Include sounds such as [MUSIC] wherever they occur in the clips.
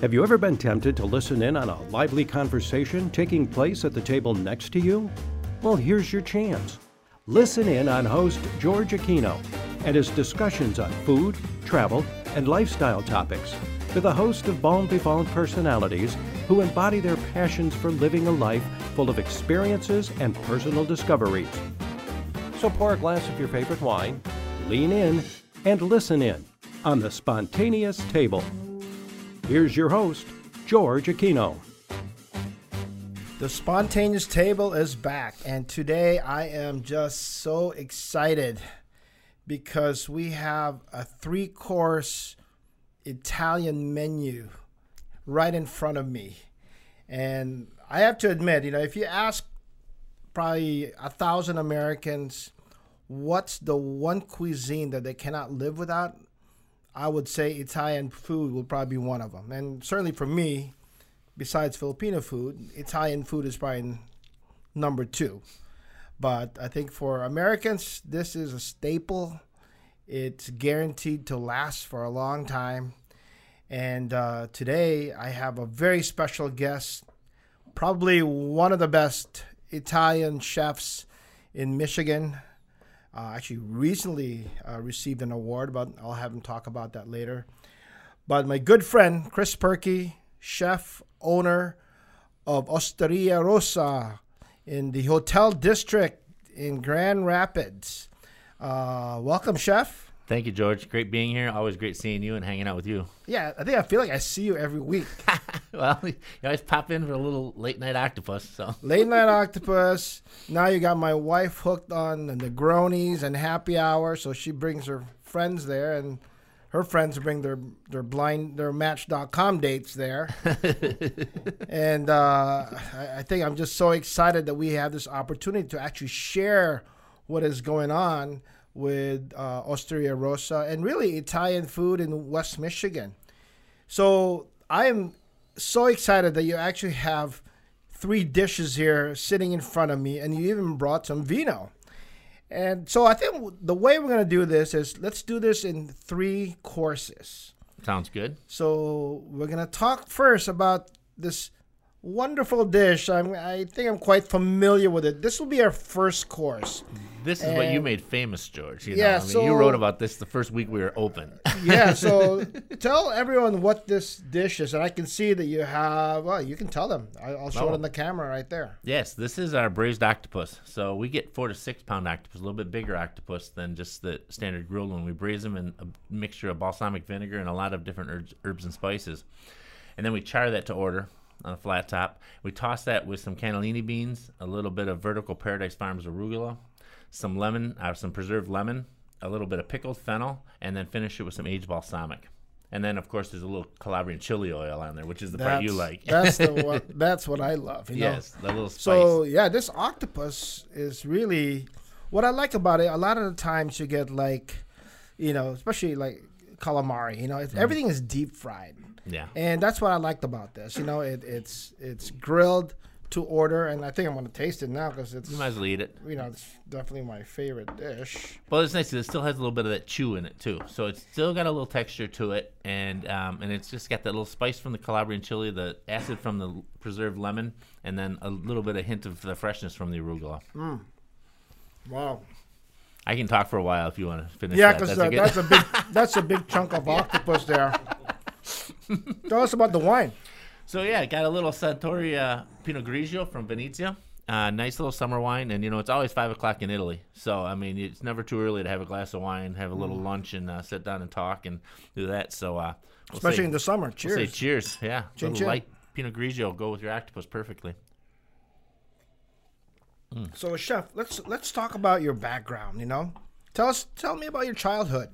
Have you ever been tempted to listen in on a lively conversation taking place at the table next to you? Well, here's your chance. Listen in on host George Aquino and his discussions on food, travel, and lifestyle topics with a host of bon vivant personalities who embody their passions for living a life full of experiences and personal discoveries. So pour a glass of your favorite wine, lean in, and listen in on the spontaneous table. Here's your host, George Aquino. The spontaneous table is back, and today I am just so excited because we have a three course Italian menu right in front of me. And I have to admit, you know, if you ask probably a thousand Americans what's the one cuisine that they cannot live without, I would say Italian food will probably be one of them. And certainly for me, besides Filipino food, Italian food is probably number two. But I think for Americans, this is a staple. It's guaranteed to last for a long time. And uh, today I have a very special guest, probably one of the best Italian chefs in Michigan. Uh, actually, recently uh, received an award, but I'll have him talk about that later. But my good friend, Chris Perkey, chef, owner of Osteria Rossa in the Hotel District in Grand Rapids. Uh, welcome, chef. Thank you, George. Great being here. Always great seeing you and hanging out with you. [LAUGHS] Yeah, I think I feel like I see you every week. [LAUGHS] well, you always pop in for a little late night octopus. So late night [LAUGHS] octopus. Now you got my wife hooked on the Negronis and happy hour, so she brings her friends there, and her friends bring their their blind their Match.com dates there. and uh, I, I think I'm just so excited that we have this opportunity to actually share what is going on with uh, Osteria Rossa and really Italian food in West Michigan. So I am so excited that you actually have three dishes here sitting in front of me, and you even brought some vino. And so I think the way we're going to do this is let's do this in three courses. Sounds good. So we're going to talk first about this wonderful dish. I'm, I think I'm quite familiar with it. This will be our first course. This is and, what you made famous, George. You yeah, know? I mean, so, you wrote about this the first week we were open. [LAUGHS] yeah, so [LAUGHS] tell everyone what this dish is, and I can see that you have. Well, you can tell them. I'll show oh. it on the camera right there. Yes, this is our braised octopus. So we get four to six pound octopus, a little bit bigger octopus than just the standard grilled one. We braise them in a mixture of balsamic vinegar and a lot of different herbs, herbs and spices, and then we char that to order on a flat top. We toss that with some cannellini beans, a little bit of vertical Paradise Farms arugula, some lemon, uh, some preserved lemon, a little bit of pickled fennel, and then finish it with some aged balsamic. And then, of course, there's a little Calabrian chili oil on there, which is the that's, part you like. that's the one, [LAUGHS] That's what I love. yes, know? the little spice. So yeah, this octopus is really what I like about it. A lot of the times you get like, you know, especially like calamari. You know, mm. everything is deep fried. Yeah. And that's what I liked about this. You know, it, it's it's grilled to order, and I think I'm going to taste it now because it's. You might as well eat it. You know, it's definitely my favorite dish. Well, it's nice. It still has a little bit of that chew in it too, so it's still got a little texture to it, and um, and it's just got that little spice from the Calabrian chili, the acid from the preserved lemon, and then a little bit of hint of the freshness from the arugula. Mm. Wow. I can talk for a while if you want to finish. Yeah, because that's, uh, that's, a big [LAUGHS] that's a big chunk of octopus there. Tell us about the wine. So yeah, I got a little Suntory uh, Pinot Grigio from Venezia. Uh, nice little summer wine, and you know it's always five o'clock in Italy, so I mean it's never too early to have a glass of wine, have a little mm. lunch, and uh, sit down and talk and do that. So uh, we'll especially say, in the summer, cheers. We'll say cheers, yeah. Chin, chin. light Pinot Grigio go with your octopus perfectly. Mm. So, chef, let's let's talk about your background. You know, tell us, tell me about your childhood.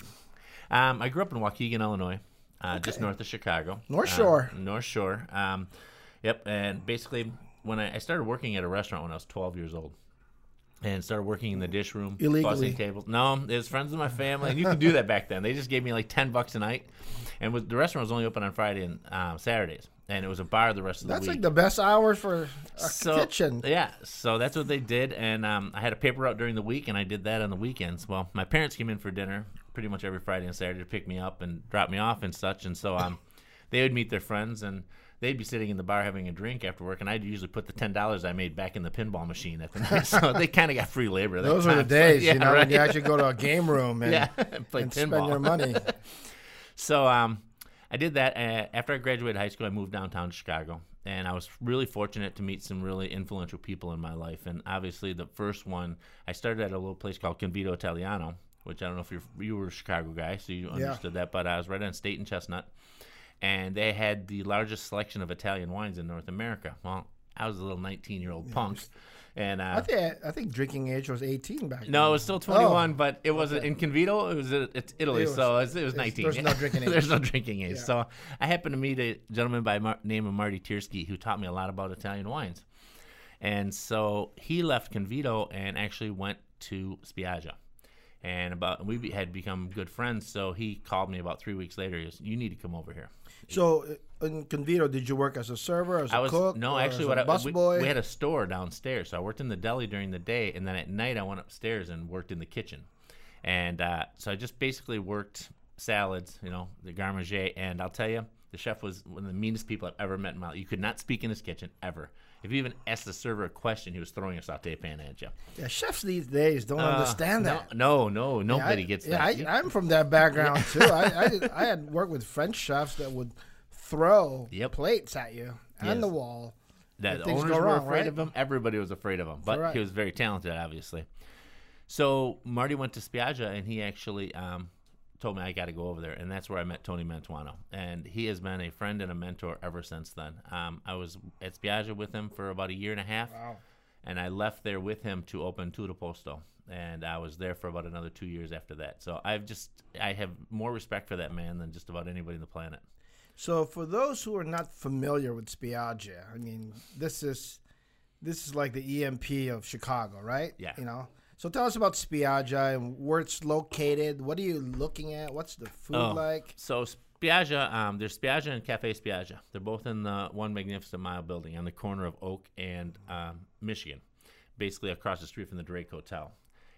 Um, I grew up in Waukegan, Illinois okay. just north of Chicago. North uh, Shore. Uh, North Shore. Um, yep. And basically, when I, I, started working at a restaurant when I was 12 years old. And started working in the dish room, illegally. Bussing tables. No, it was friends of my family, and you could do that back then. They just gave me like ten bucks a night, and with, the restaurant was only open on Friday and uh, Saturdays, and it was a bar the rest of the that's week. That's like the best hours for a so, kitchen. Yeah, so that's what they did, and um, I had a paper out during the week, and I did that on the weekends. Well, my parents came in for dinner pretty much every Friday and Saturday to pick me up and drop me off and such. And so um, [COUGHS] they would meet their friends and they'd be sitting in the bar having a drink after work, and I'd usually put the ten dollars I made back in the pinball machine at the night. [LAUGHS] so they kind of got free labor. Those were the time. [LAUGHS] So, days, yeah, you know, right. when you actually go to a [LAUGHS] game room and, yeah, play and pinball. spend your money. So um, I did that. Uh, after I graduated high school, I moved downtown to Chicago, and I was really fortunate to meet some really influential people in my life. And obviously, the first one I started at a little place called Convito Italiano, which I don't know if you're, you were a Chicago guy, so you understood that. But I was right on State and Chestnut, and they had the largest selection of Italian wines in North America. Well, I was a little 19 year old punk, and uh, I think I think drinking age was 18 back then. no, it was still 21, Oh, but it wasn't in Convito. It was it's Italy, It was- so it was, it was 19. there's no drinking age. [LAUGHS] there's no drinking age. Yeah. So I happened to meet a gentleman by Mar- name of Marty Tiersky who taught me a lot about Italian wines. And so he left Convito and actually went to Spiaggia. And about we be- had become good friends, so he called me about three weeks later. He goes, "You need to come over here." So uh, in Convito, did you work as a server, as a was cook? no, actually, what I we, we had a store downstairs, so I worked in the deli during the day, and then at night I went upstairs and worked in the kitchen, and uh, so I just basically worked salads, you know, the garde manger, and I'll tell you, the chef was one of the meanest people I've ever met in my life. You could not speak in his kitchen ever. If you even asked the server a question, he was throwing a saute pan at you. yeah, chefs these days don't Uh, understand that. No, no, Yeah, nobody I, gets yeah, that. I, I'm from that background [LAUGHS] too. I, I, did- I had worked with French chefs that would throw Yep. plates at you Yes. and the wall. that things owners go were wrong, afraid right? of him. Everybody was afraid of him, but Correct. he was very talented, obviously. So Marty went to Spiaggia, and he actually um, told me I got to go over there, and that's where I met Tony Mantuano, and he has been a friend and a mentor ever since then. Um, I was at Spiaggia with him for about a year and a half, Wow. and I left there with him to open Tutto Posto, and I was there for about another two years after that. So I've just I have more respect for that man than just about anybody on the planet. So for those who are not familiar with Spiaggia, I mean, this is this is like the EMP of Chicago, right? Yeah. You know. So tell us about Spiaggia and where it's located. What are you looking at? What's the food Oh. like? So Spiaggia, um, there's Spiaggia and Cafe Spiaggia. They're both in the one magnificent mile building on the corner of Oak and um, Michigan, basically across the street from the Drake Hotel.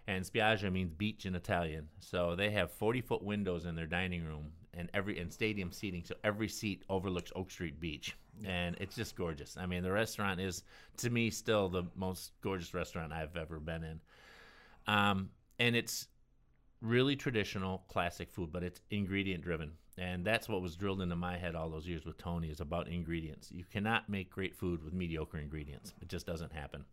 And Spiaggia means beach in Italian. So they have 40 foot windows in their dining room and every and stadium seating. So every seat overlooks Oak Street Beach, and it's just gorgeous. I mean, the restaurant is to me still the most gorgeous restaurant I've ever been in. Um, and it's really traditional, classic food, but it's ingredient driven. And that's what was drilled into my head all those years with Tony is about ingredients. You cannot make great food with mediocre ingredients. It just doesn't happen.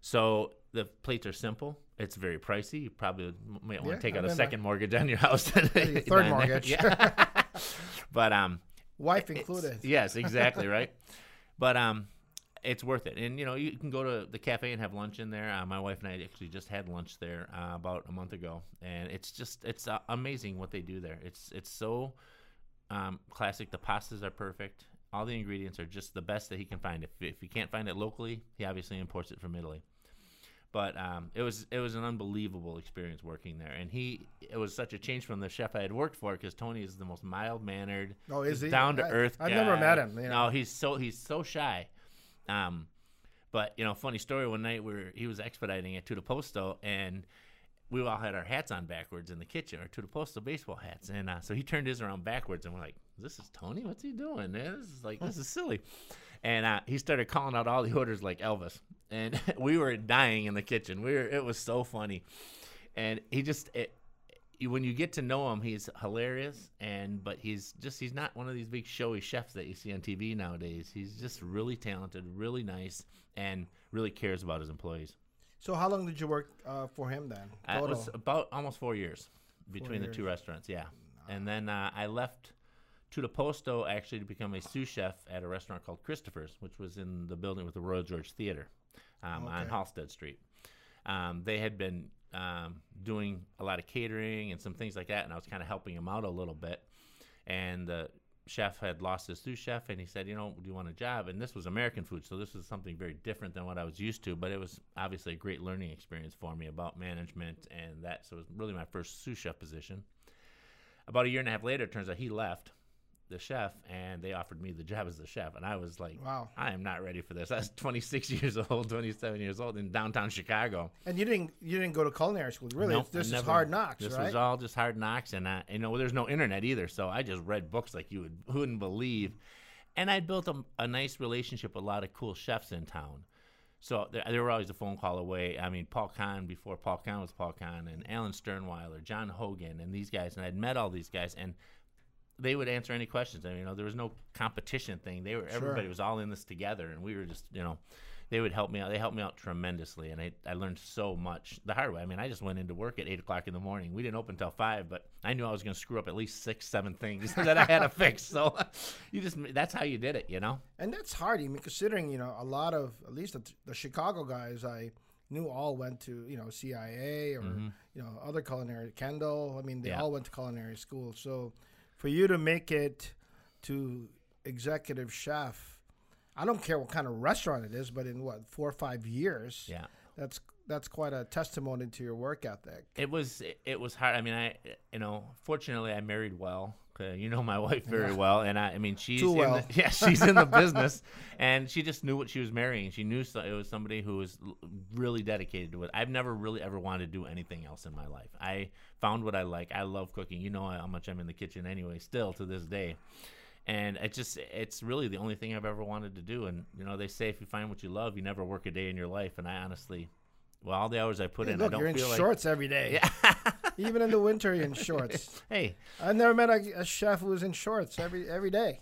So the plates are simple. It's very pricey. You probably might want Yeah, to take out a second mortgage on your house. Third [LAUGHS] mortgage. Yeah. [LAUGHS] but um, Wife included. Yes, exactly right. [LAUGHS] But um, it's worth it. And you know, you can go to the cafe and have lunch in there. Uh, my wife and I actually just had lunch there uh, about a month ago, and it's just it's uh, amazing what they do there. It's it's so um, classic. The pastas are perfect. All the ingredients are just the best that he can find. If if he can't find it locally, he obviously imports it from Italy. But um, it was it was an unbelievable experience working there, and he it was such a change from the chef I had worked for because Tony is the most mild mannered, Oh, is he? down to earth. I've never met him, you know. No, he's so he's so shy. Um, but you know, funny story. One night we were he was expediting the posto, and we all had our hats on backwards in the kitchen, the posto baseball hats, and uh, so he turned his around backwards, and we're like, "This is Tony. What's he doing? Man, this is like this is silly." And uh, he started calling out all the orders like Elvis, and [LAUGHS] we were dying in the kitchen. We were it was so funny, and he just it, you- when you get to know him, he's hilarious, and but he's just he's not one of these big showy chefs that you see on TV nowadays. He's just really talented, really nice, and really cares about his employees. So how long did you work uh, for him then? Uh, It was about almost four years between the years. two restaurants, yeah. And then uh, I left to the Posto actually to become a sous chef at a restaurant called Christopher's, which was in the building with the Royal George Theater um, on Halsted Street. Um, they had been um, doing a lot of catering and some things like that, and I was kind of helping him out a little bit. And the chef had lost his sous chef, and he said, "You know, do you want a job?" And this was American food, so this was something very different than what I was used to. But it was obviously a great learning experience for me about management and that. So it was really my first sous chef position. About a year and a half later, it turns out he left the chef, and they offered me the job as the chef, and I was like, Wow. I am not ready for this. I was [LAUGHS] 26 years old, 27 years old in downtown Chicago. And you didn't you didn't go to culinary school, really? Nope, this I is never- hard knocks, This right? was all just hard knocks, and I, you know, there's no internet either, so I just read books like you would wouldn't believe, and I built a, a nice relationship with a lot of cool chefs in town. So they, they were always a phone call away. I mean, Paul Kahan before Paul Kahan was Paul Kahan, and Alan Sternweiler, John Hogan, and these guys, and I'd met all these guys, and they would answer any questions. I mean, you know, there was no competition thing. They were everybody was all in this together, and we were just, you know, they would help me out. They helped me out tremendously, and I, I learned so much the hard way. I mean, I just went into work at eight o'clock in the morning. We didn't open until five, but I knew I was going to screw up at least six, seven things [LAUGHS] that I had to fix. So [LAUGHS] you just that's how you did it, you know. And that's hard. I mean, considering you know a lot of at least the, the Chicago guys I knew all went to you know CIA or you know other culinary Kendall. I mean, they Mm-hmm. Yeah. all went to culinary school. So for you to make it to executive chef, I don't care what kind of restaurant it is, but in what four or five years, Yeah. that's that's quite a testimony to your work ethic. It was it, it was hard. I mean, I you know, fortunately, I married well. 'Cause You know my wife very well, and I, I mean, she's Too in well. the, [LAUGHS] yeah, she's in the [LAUGHS] business, and she just knew what she was marrying. She knew so, it was somebody who was really dedicated to it. I've never really ever wanted to do anything else in my life. I found what I like. I love cooking. You know how much I'm in the kitchen anyway, still to this day. And it just it's really the only thing I've ever wanted to do. And you know, they say if you find what you love, you never work a day in your life. And I honestly, well, all the hours I put Hey, in, look, I don't you're in feel like shorts every day. [LAUGHS] Even in the winter, you're in shorts. [LAUGHS] hey, I've never met a, a chef who was in shorts every every day.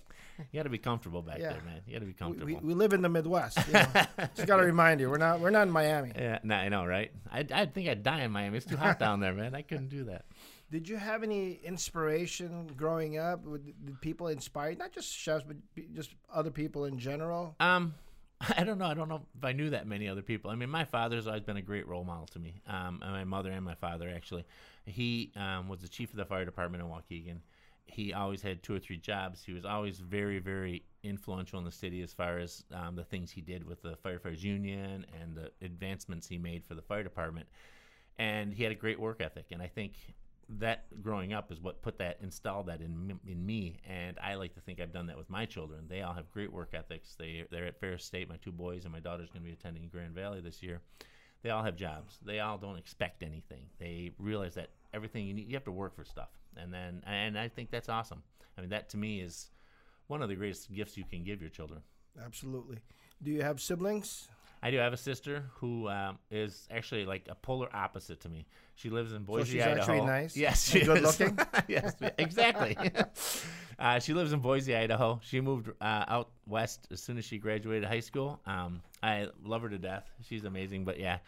You got to be comfortable back Yeah. there, man. You got to be comfortable. we, we live in the Midwest. You know? [LAUGHS] Just got to remind you, we're not we're not in Miami. yeah, nah, I know, right? I, I think I'd die in Miami. It's too hot down there, man. I couldn't do that. Did you have any inspiration growing up? Did people inspire you? Not just chefs, but just other people in general? Um, [LAUGHS] I don't know. I don't know if I knew that many other people. I mean, my father's always been a great role model to me. Um, my mother and my father actually. He um, was the chief of the fire department in Waukegan. He always had two or three jobs. He was always very, very influential in the city as far as um, the things he did with the firefighters union and the advancements he made for the fire department. And he had a great work ethic. And I think that growing up is what put that installed that in in me and I like to think I've done that with my children. They all have great work ethics. They they're at Ferris State. My two boys and my daughter's going to be attending Grand Valley this year. They all have jobs. They all don't expect anything. They realize that everything you need you have to work for stuff. And then and I think that's awesome. I mean that to me is one of the greatest gifts you can give your children. Absolutely. Do you have siblings? I do have a sister who um, is actually like a polar opposite to me. She lives in Boise, Idaho. she's Idaho. actually nice Yes, she good looking. [LAUGHS] yes, exactly. [LAUGHS] uh, she lives in Boise, Idaho. She moved uh, out west as soon as she graduated high school. Um, I love her to death. She's amazing, but yeah,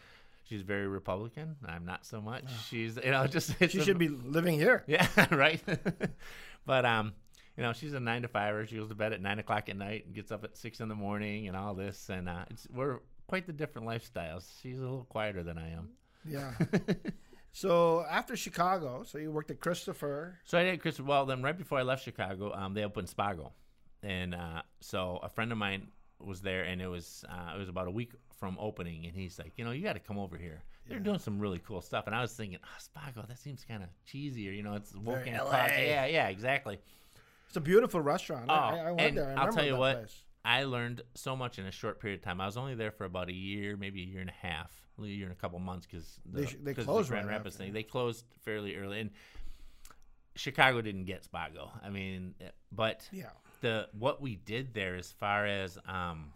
she's very Republican. I'm not so much. [SIGHS] She's you know [LAUGHS] just She a- should be living here. yeah, right. but um, you know, she's a nine to fiver. She goes to bed at nine o'clock at night and gets up at six in the morning and all this. And uh, it's we're quite the different lifestyles. She's a little quieter than I am. Yeah. [LAUGHS] so after Chicago, so you worked at Christopher. So I did Christopher. Well, then right before I left Chicago, um, they opened Spago, and uh, so a friend of mine was there, and it was uh, it was about a week from opening, and he's like, you know, you got to come over here. They're doing some really cool stuff, and I was thinking, oh, Spago, that seems kind of cheesy, or you know, it's Woken. Yeah, yeah, exactly. It's a beautiful restaurant. Oh, I, I went and there. I I'll remember tell you what, place. I learned so much in a short period of time. I was only there for about a year, maybe a year and a half, a year and a couple months because the, They sh- they 'cause closed the Grand right Rapids after. thing. They closed fairly early, and Chicago didn't get Spago. I mean, eh, but Yeah. the what we did there as far as um,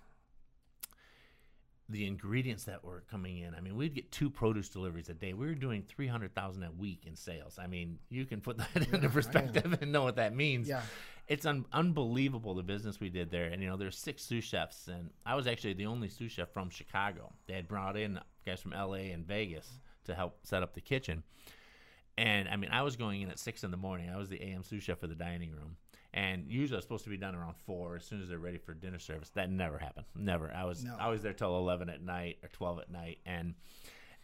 the ingredients that were coming in. I mean, we'd get two produce deliveries a day. We were doing three hundred thousand a week in sales. I mean, you can put that know. [LAUGHS] into perspective and know what that means Yeah. it's un- unbelievable the business we did there. And you know, there's six sous chefs, and I was actually the only sous chef from Chicago. They had brought in guys from L.A. and Vegas to help set up the kitchen. And I mean, I was going in at six in the morning. I was the AM sous chef for the dining room, and usually I was supposed to be done around four as soon as they're ready for dinner service. That never happened. Never. I was No. I was there till eleven at night or twelve at night, and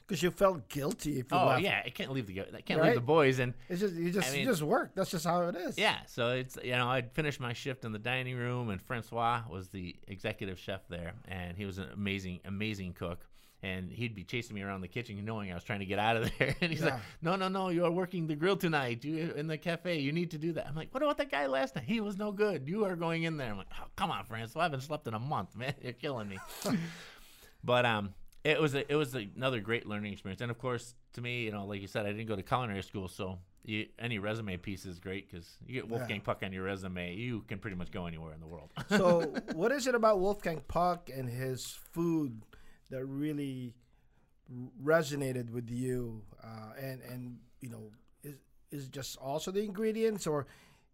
Because you felt guilty if you oh left. yeah, I can't leave the I can't Right? leave the boys and. It's just you just I you just work. That's just how it is. Yeah, so it's you know I'd finished my shift in the dining room, and Francois was the executive chef there, and he was an amazing, amazing cook. And he'd be chasing me around the kitchen, knowing I was trying to get out of [LAUGHS] there. And he's Yeah. like, "No, no, no, you are working the grill tonight. You in the cafe. You need to do that." I'm like, "What about that guy last night? He was no good. You are going in there." I'm like, oh, "Come on, Francis. I haven't slept in a month, [LAUGHS] man. You're killing me." [LAUGHS] but um, it was a, it was another great learning experience, and of course, to me, you know, like you said, I didn't go to culinary school, so you, any resume piece is great because you get Wolfgang Puck on your resume, you can pretty much go anywhere in the world. So, what is it about Wolfgang Puck and his food that really resonated with you? Uh, and and you know, is is just also the ingredients, or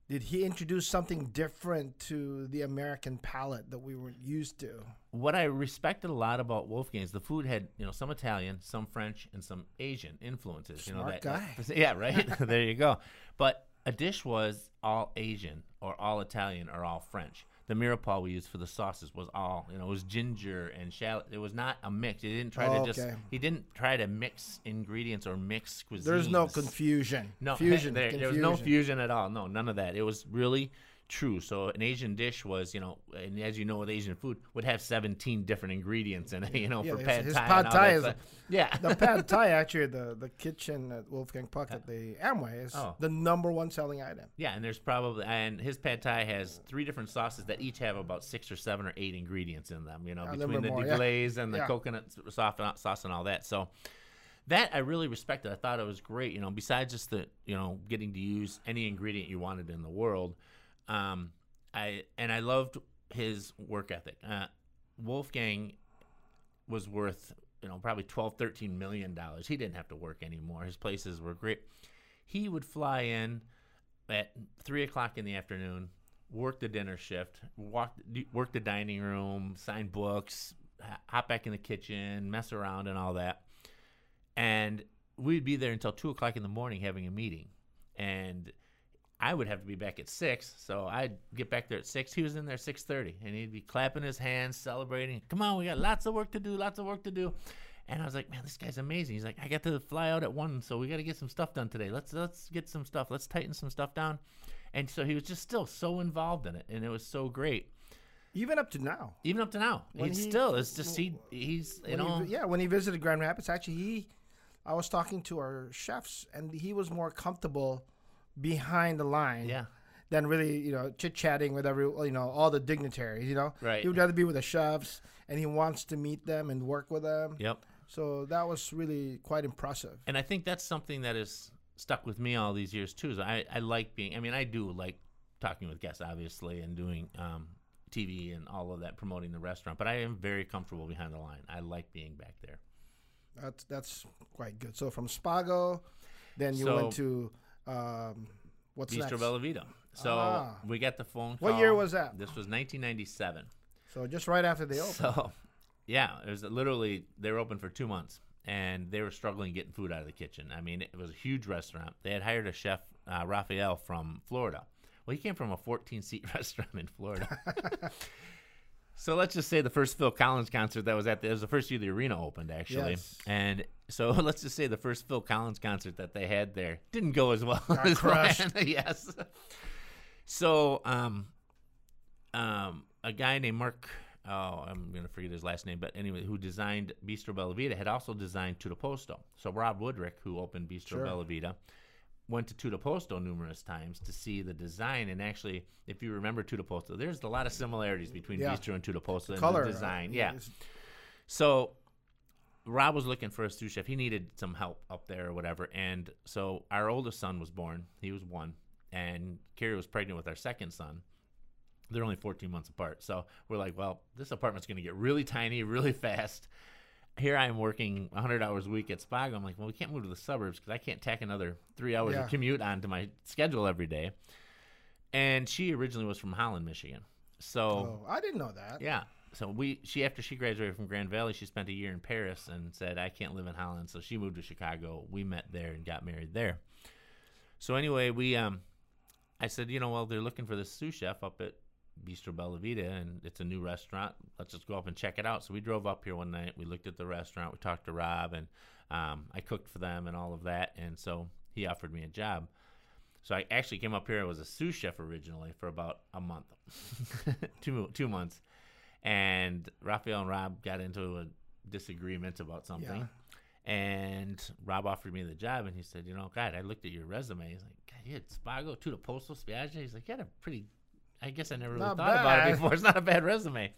did he introduce something different to the American palate that we weren't used to? what I respected a lot about Wolfgang is the food had you know some Italian, some French, and some Asian influences. You know Smart that, guy. that- [LAUGHS] yeah, right. [LAUGHS] there you go. But a dish was all Asian or all Italian or all French. The mirepoix we used for the sauces was all you know. It was ginger and shallot. It was not a mix. He didn't try Oh, to just. okay. He didn't try to mix ingredients or mix cuisines. There's no confusion. No, [LAUGHS] fusion. there, there was no fusion at all. No, none of that. It was really true. So an Asian dish was, you know, and as you know with Asian food, would have 17 different ingredients in it, [LAUGHS] you know, Yeah, for his- pad his thai. pad thai is- [LAUGHS] yeah. The pad thai, [LAUGHS] actually, the, the kitchen at Wolfgang Puck at the Amway is Oh. the number one selling item. Yeah, and there's probably and his pad thai has three different sauces that each have about six or seven or eight ingredients in them. You know, between the more, yeah. and the Yeah. coconut and, uh, sauce and all that. So that I really respected. I thought it was great. You know, besides just the you know getting to use any ingredient you wanted in the world, um, I and I loved his work ethic. Uh, Wolfgang was worth you know probably 12 13 million dollars. He didn't have to work anymore. His places were great. He would fly in at three o'clock in the afternoon work the dinner shift walk work the dining room sign books hop back in the kitchen mess around and all that. And we'd be there until two o'clock in the morning having a meeting. And I would have to be back at six, so I'd get back there at six. He was in there at six thirty, and he'd be clapping his hands, celebrating. Come on, we got lots of work to do, lots of work to do. And I was like, man, this guy's amazing. He's like, I got to fly out at one, so we got to get some stuff done today. Let's let's get some stuff. Let's tighten some stuff down. And so he was just still so involved in it, and it was so great. Even up to now. Even up to now, When he's he- still. It's just he he's you know he, yeah, when he visited Grand Rapids, actually, he, I was talking to our chefs, and he was more comfortable behind the line. yeah. Than really, you know, chit chatting with every, you know, all the dignitaries. You know, Right. He would rather be with the chefs, and he wants to meet them and work with them. Yep. So that was really quite impressive. and I think that's something that has stuck with me all these years too. Is I, I like being. I mean, I do like talking with guests, obviously, and doing um, TV and all of that, promoting the restaurant. But I am very comfortable behind the line. I like being back there. That's that's quite good. So from Spago, then you So- went to um, what's Bistro next? Bella Vita. So Ah. we got the phone call. What year was that? This was 1997. So just right after they opened. So, yeah, it was literally they were open for two months, and they were struggling getting food out of the kitchen. I mean, it was a huge restaurant. They had hired a chef, uh, Raphael from Florida. Well, he came from a 14 seat [LAUGHS] restaurant in Florida. [LAUGHS] so let's just say the first Phil Collins concert that was at the, it was the first year the arena opened actually, Yes. and so [LAUGHS] let's just say the first Phil Collins concert that they had there didn't go as well Got [LAUGHS] as crushed. planned. [LAUGHS] yes. So, um, um, a guy named Mark, oh, I'm going to forget his last name, but anyway, who designed Bistro Bella Vita had also designed Tutto Posto. So Rob Woodrick, who opened Bistro Sure. Bella Vita, went to Tutto Posto numerous times to see the design. And actually, if you remember Tutto Posto, there's a lot of similarities between Yeah. Bistro and Tutto Posto and Color the uh, design. yeah. is- So Rob was looking for a sous chef. He needed some help up there or whatever. And so our oldest son was born. He was one. And Carrie was pregnant with our second son. They're only 14 months apart. So we're like, well, this apartment's going to get really tiny really [LAUGHS] fast. Here I am working 100 hours a week at Spago. I'm like, well, we can't move to the suburbs because I can't tack another three hours Yeah. of commute onto my schedule every day. And she originally was from Holland, Michigan. So Oh, I didn't know that. yeah. So we she after she graduated from Grand Valley, she spent a year in Paris and said I can't live in Holland, so she moved to Chicago. We met there and got married there. So anyway, we um I said, you know, well, they're looking for this sous chef up at Bistro Bella Vita, and it's a new restaurant. Let's just go up and check it out. So we drove up here one night. We looked at the restaurant. We talked to Rob, and um, I cooked for them and all of that. And so he offered me a job. So I actually came up here. I was a sous chef originally for about a month, [LAUGHS] two two months, and Raphael and Rob got into a disagreement about something. Yeah. And Rob offered me the job, and he said, "You know, God, I looked at your resume. He's like, God, you had Spago to the Postal Spiaggia. He's like, you had a pretty. I guess I never really Not thought about it before. [LAUGHS] It's not a bad resume.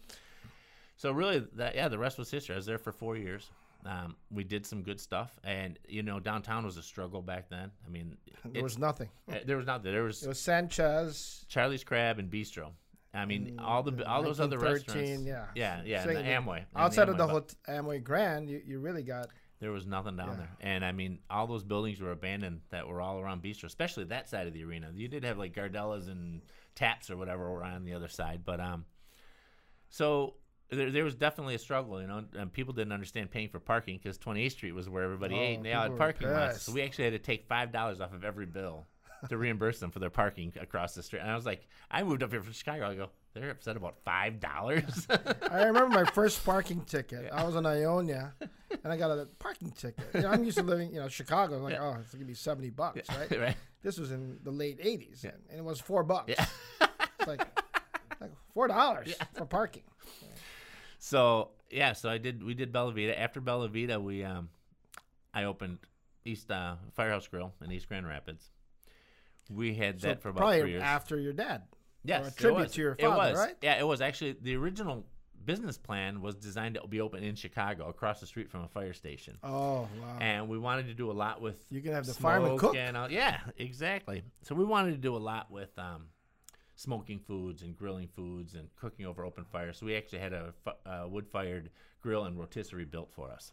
So really, that yeah, the rest was history. I was there for four years. Um, we did some good stuff, and you know, downtown was a struggle back then. I mean, [LAUGHS] There it- was nothing. uh, [LAUGHS] there was not there was It was Sanchez. Charlie's Crab and Bistro. I mean, all the all those other 1913, restaurants. yeah. yeah, yeah. So the Amway Outside of Amway, the but hot- Amway Grand, you, you really got there was nothing down Yeah. there. And I mean, all those buildings were abandoned that were all around Bistro, especially that side of the arena. You did have like Gardellas and Taps or whatever were on the other side, but um, so there, there was definitely a struggle, you know, and people didn't understand paying for parking because 28th Street was where everybody Oh, ate, and they all had parking lots. So we actually had to take five dollars off of every bill to reimburse them for their parking across the street. And I was like, I moved up here from Chicago. I go, they're upset about five dollars. I remember my first parking ticket. I was in Ionia, and I got a parking ticket. You know, I'm used to living, you know, Chicago. I'm like, Yeah. oh, it's gonna be seventy bucks, right? [LAUGHS] right? This was in the late '80s, and it was four bucks. Yeah. It's like, like four dollars for parking. So yeah, so I did. We did Bella Vita. After Bella Vita, we um, I opened East uh, Firehouse Grill in East Grand Rapids. We had So that for about probably three years. after your dad. yes, a it tribute was. to your It father, was. right? Yeah, it was actually the original business plan was designed to be open in Chicago, across the street from a fire station. Oh wow! And we wanted to do a lot with You can have the fireman cook. And, all- yeah, exactly. So we wanted to do a lot with um, smoking foods and grilling foods and cooking over open fire. So we actually had a fu- uh, wood-fired grill and rotisserie built for us.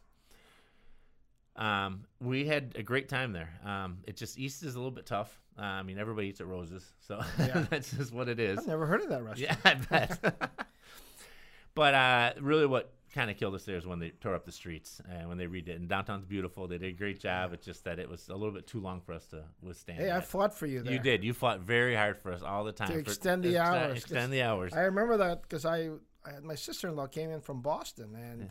Um, we had a great time there. Um, it just East is a little bit tough. Uh, I mean, everybody eats at Roses, so [LAUGHS] Yeah. that's just what it is. I've never heard of that restaurant. Yeah, I bet. [LAUGHS] but uh, really, what kind of killed us there is when they tore up the streets and when they redid. it. And downtown's beautiful. They did a great job. It's just that it was a little bit too long for us to withstand. Hey, I fought for you there. you did. You fought very hard for us all the time To for- extend the exte- hours, Extend the hours. I remember that because I, I had my sister-in-law came in from Boston and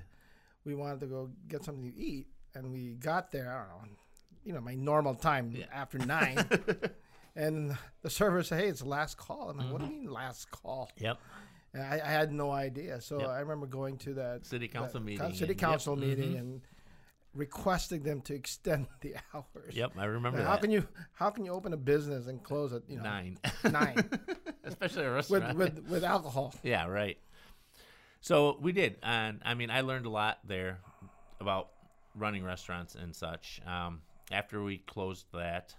we wanted to go get something to eat and we got there. I don't know, you know, my normal time after nine, [LAUGHS] and the server said, "Hey, it's last call." I'm like, "What do you mean last call?" Yep. And I, I had no idea. So Yep. I remember going to that City council that meeting city and- yep, council meeting mhm. and requesting them to extend [LAUGHS] the hours. Yep. I remember Now, that. how can you how can you open a business and close at you know Nine. [LAUGHS] nine Especially a with, restaurant. with with alcohol? Yeah, right. So we did, and I mean, I learned a lot there about running restaurants and such. Um, after we closed that,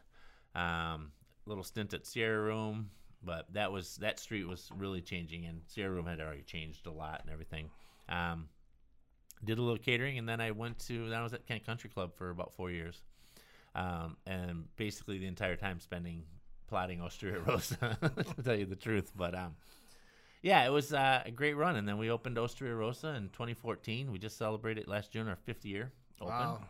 um, little stint at Sierra Room, but that was that street was really changing, and Sierra Room had already changed a lot and everything. Um, did a little catering, and then I went to. Then I was at Kent Country Club for about four years, um, and basically the entire time spending plotting Osteria [LAUGHS] Rossa, to tell you the truth. But um, yeah, it was uh, a great run, and then we opened Osteria Rossa in 2014. We just celebrated last June our fifth year open. Wow.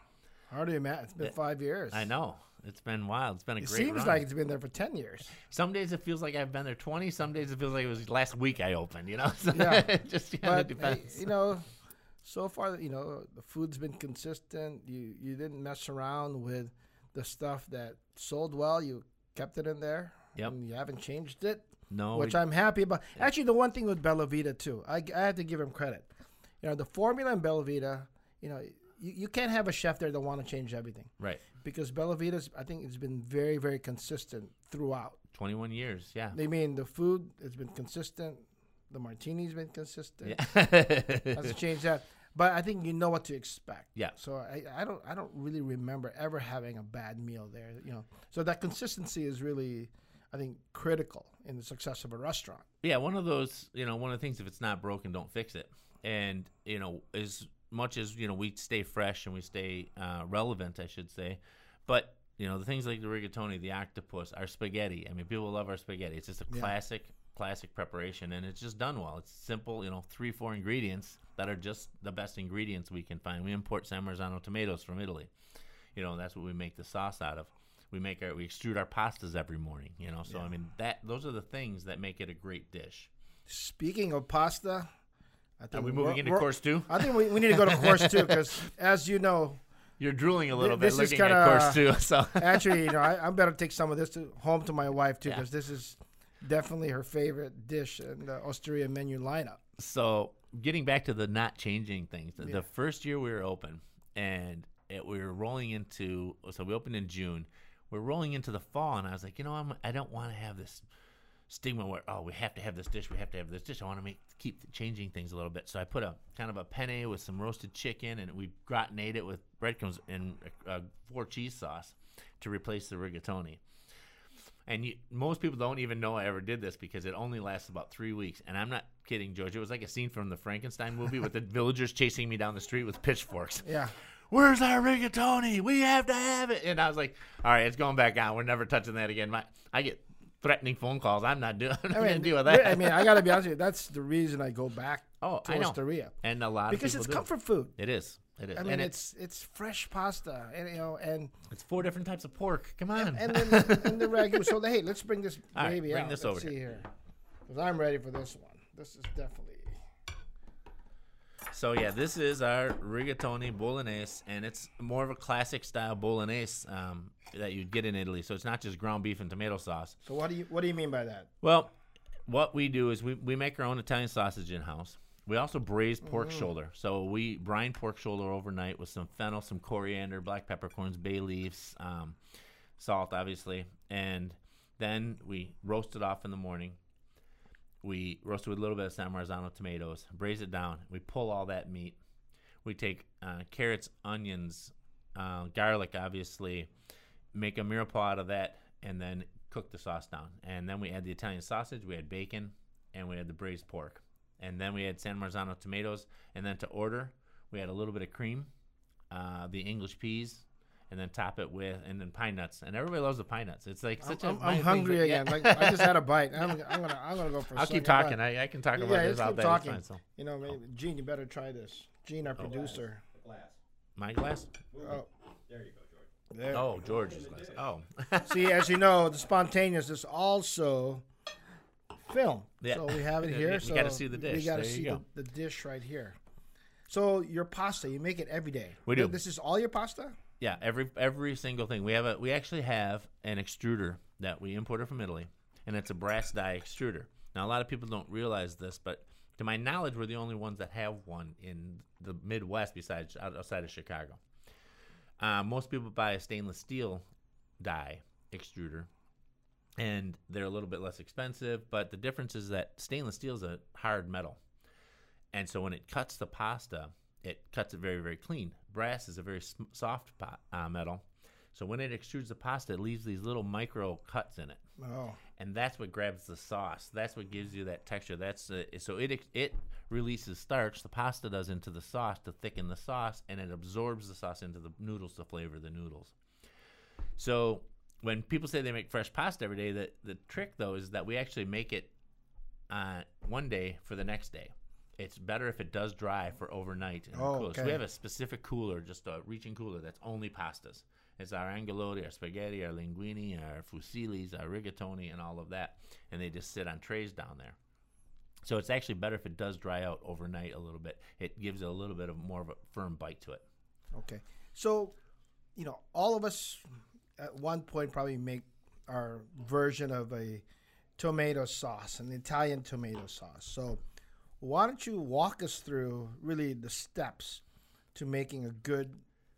How do imagine? It's been Yeah. five years. I know it's been wild. It's been a great. It great seems run. like it's been there for ten years. Some days it feels like I've been there 20. Some days it feels like it was last week I opened. You know, [LAUGHS] so Yeah. [LAUGHS] just kind But hey, depends. you know, so far, you know, the food's been consistent. You you didn't mess around with the stuff that sold well. You kept it in there. Yep. And you haven't changed it, no, which we- I'm happy about. Actually, the one thing with Bella Vita too, I, I have to give him credit. You know, the formula in Bella Vita, you know, you, you can't have a chef there that want to change everything right. because Bella Vita's, I think, it's been very very consistent throughout. 21 years. Yeah. They mean, the food has been consistent. The martini's been consistent. Yeah. [LAUGHS] Hasn't changed that. But I think you know what to expect. Yeah. So I, I don't I don't really remember ever having a bad meal there. You know. So that consistency is really, I think, critical in the success of a restaurant. yeah, one of those, you know, one of the things if it's not broken, don't fix it. And you know, as much as you know, we stay fresh and we stay uh, relevant, I should say. But you know, the things like the rigatoni, the octopus, our spaghetti. I mean, people love our spaghetti. It's just a Yeah. classic, classic preparation, and it's just done well. It's simple, you know, three, four ingredients that are just the best ingredients we can find. We import San Marzano tomatoes from Italy. You know, that's what we make the sauce out of. We make our we extrude our pastas every morning. You know, so I mean that those are the things that make it a great dish. Speaking of pasta, I think Are we moving into course two? I think we, we need to go to course two because, as you know, You're drooling a little Th- bit looking at kinda- course two. [LAUGHS] So actually, you know, I, I better take some of this to home to my wife too Yeah. because this is definitely her favorite dish in the Osteria menu lineup. so getting back to the not changing things. The- Yeah. The first year we were open, and it, we were rolling into. So we opened in June. We're rolling into the fall, and I was like, you know, I'm, I don't want to have this stigma where oh we have to have this dish, we have to have this dish. I want to make keep changing things a little bit. So I put a kind of a penne with some roasted chicken, and we gratinate it with breadcrumbs and uh, four cheese sauce to replace the rigatoni. And you, most people don't even know I ever did this because it only lasts about three weeks. And I'm not kidding, George. It was like a scene from the Frankenstein movie with the villagers chasing me down the street with pitchforks. [LAUGHS] Yeah. Where's our rigatoni? We have to have it. And I was like, all right, it's going back on. We're never touching that again. My, I get threatening phone calls. I'm not doing. [LAUGHS] I'm not gonna deal with that. I mean, I got to be [LAUGHS] honest with you. That's the reason I go back Oh, to I know. Osteria and a lot because of it's do. comfort food. It is. It is. I mean, and it's it's fresh pasta, and you know, and it's four different types of pork. Come on. and then the, and the [LAUGHS] ragu. So hey, let's bring this All right, baby bring out. this let's over see here, because I'm ready for this one. This is definitely So yeah, this is our rigatoni bolognese, and it's more of a classic style bolognese um, that you'd get in Italy. So it's not just ground beef and tomato sauce. So what do you what do you mean by that? Well, what we do is we, we make our own Italian sausage in house. We also braise pork Mm. shoulder. So we brine pork shoulder overnight with some fennel, some coriander, black peppercorns, bay leaves, um, salt, obviously, and then we roast it off in the morning. We roast it with a little bit of San Marzano tomatoes, braise it down. We pull all that meat. We take uh, carrots, onions, uh, garlic, obviously, make a mirepoix out of that, and then cook the sauce down. And then we add the Italian sausage, we had bacon, and we had the braised pork. And then we had San Marzano tomatoes. And then to order, we had a little bit of cream, uh, the English peas, and then top it with, and then pine nuts. And everybody loves the pine nuts. It's like such I'm, a. I'm hungry thing, again. yeah. Like I just had a [LAUGHS] bite. I'm, I'm gonna I'm gonna go for. I'll keep talking. I, I can talk Yeah, about this let's all keep day. talking. Fine, so. You know, maybe Gene, you better try this. Gene, our oh, producer. Glass. My glass? Oh. There. You go. George. There. Oh, George's glass. Oh. [LAUGHS] See, as you know, the spontaneous is also film. Yeah. So we have it [LAUGHS] You- here. you so gotta see the We dish. got to There you see go. the, the dish right here. So your pasta, you make it every day. We do. This is all your pasta. Yeah, every every single thing. We have a we actually have an extruder that we imported from Italy, and it's a brass die extruder. Now a lot of people don't realize this, but to my knowledge, we're the only ones that have one in the Midwest besides outside of Chicago. Uh, most people buy a stainless steel die extruder, and they're a little bit less expensive. But the difference is that stainless steel is a hard metal, and so when it cuts the pasta, it cuts it very very clean. Brass is a very soft po- uh, metal, so when it extrudes the pasta, it leaves these little micro cuts in it Oh, and that's what grabs the sauce. That's what gives you that texture. That's uh, so it it releases starch. The pasta does into the sauce to thicken the sauce, and it absorbs the sauce into the noodles to flavor the noodles. So when people say they make fresh pasta every day, the the trick though is that we actually make it uh, one day for the next day. It's better if it does dry for overnight. In Oh, cooler. So we have a specific cooler, just a reaching cooler that's only pastas. It's our agnolotti, our spaghetti, our linguini, our fusillis, our rigatoni, and all of that. And they just sit on trays down there. So it's actually better if it does dry out overnight a little bit. It gives it a little bit of more of a firm bite to it. okay. So, you know, all of us at one point probably make our version of a tomato sauce, an Italian tomato sauce. So, why don't you walk us through really the steps to making a good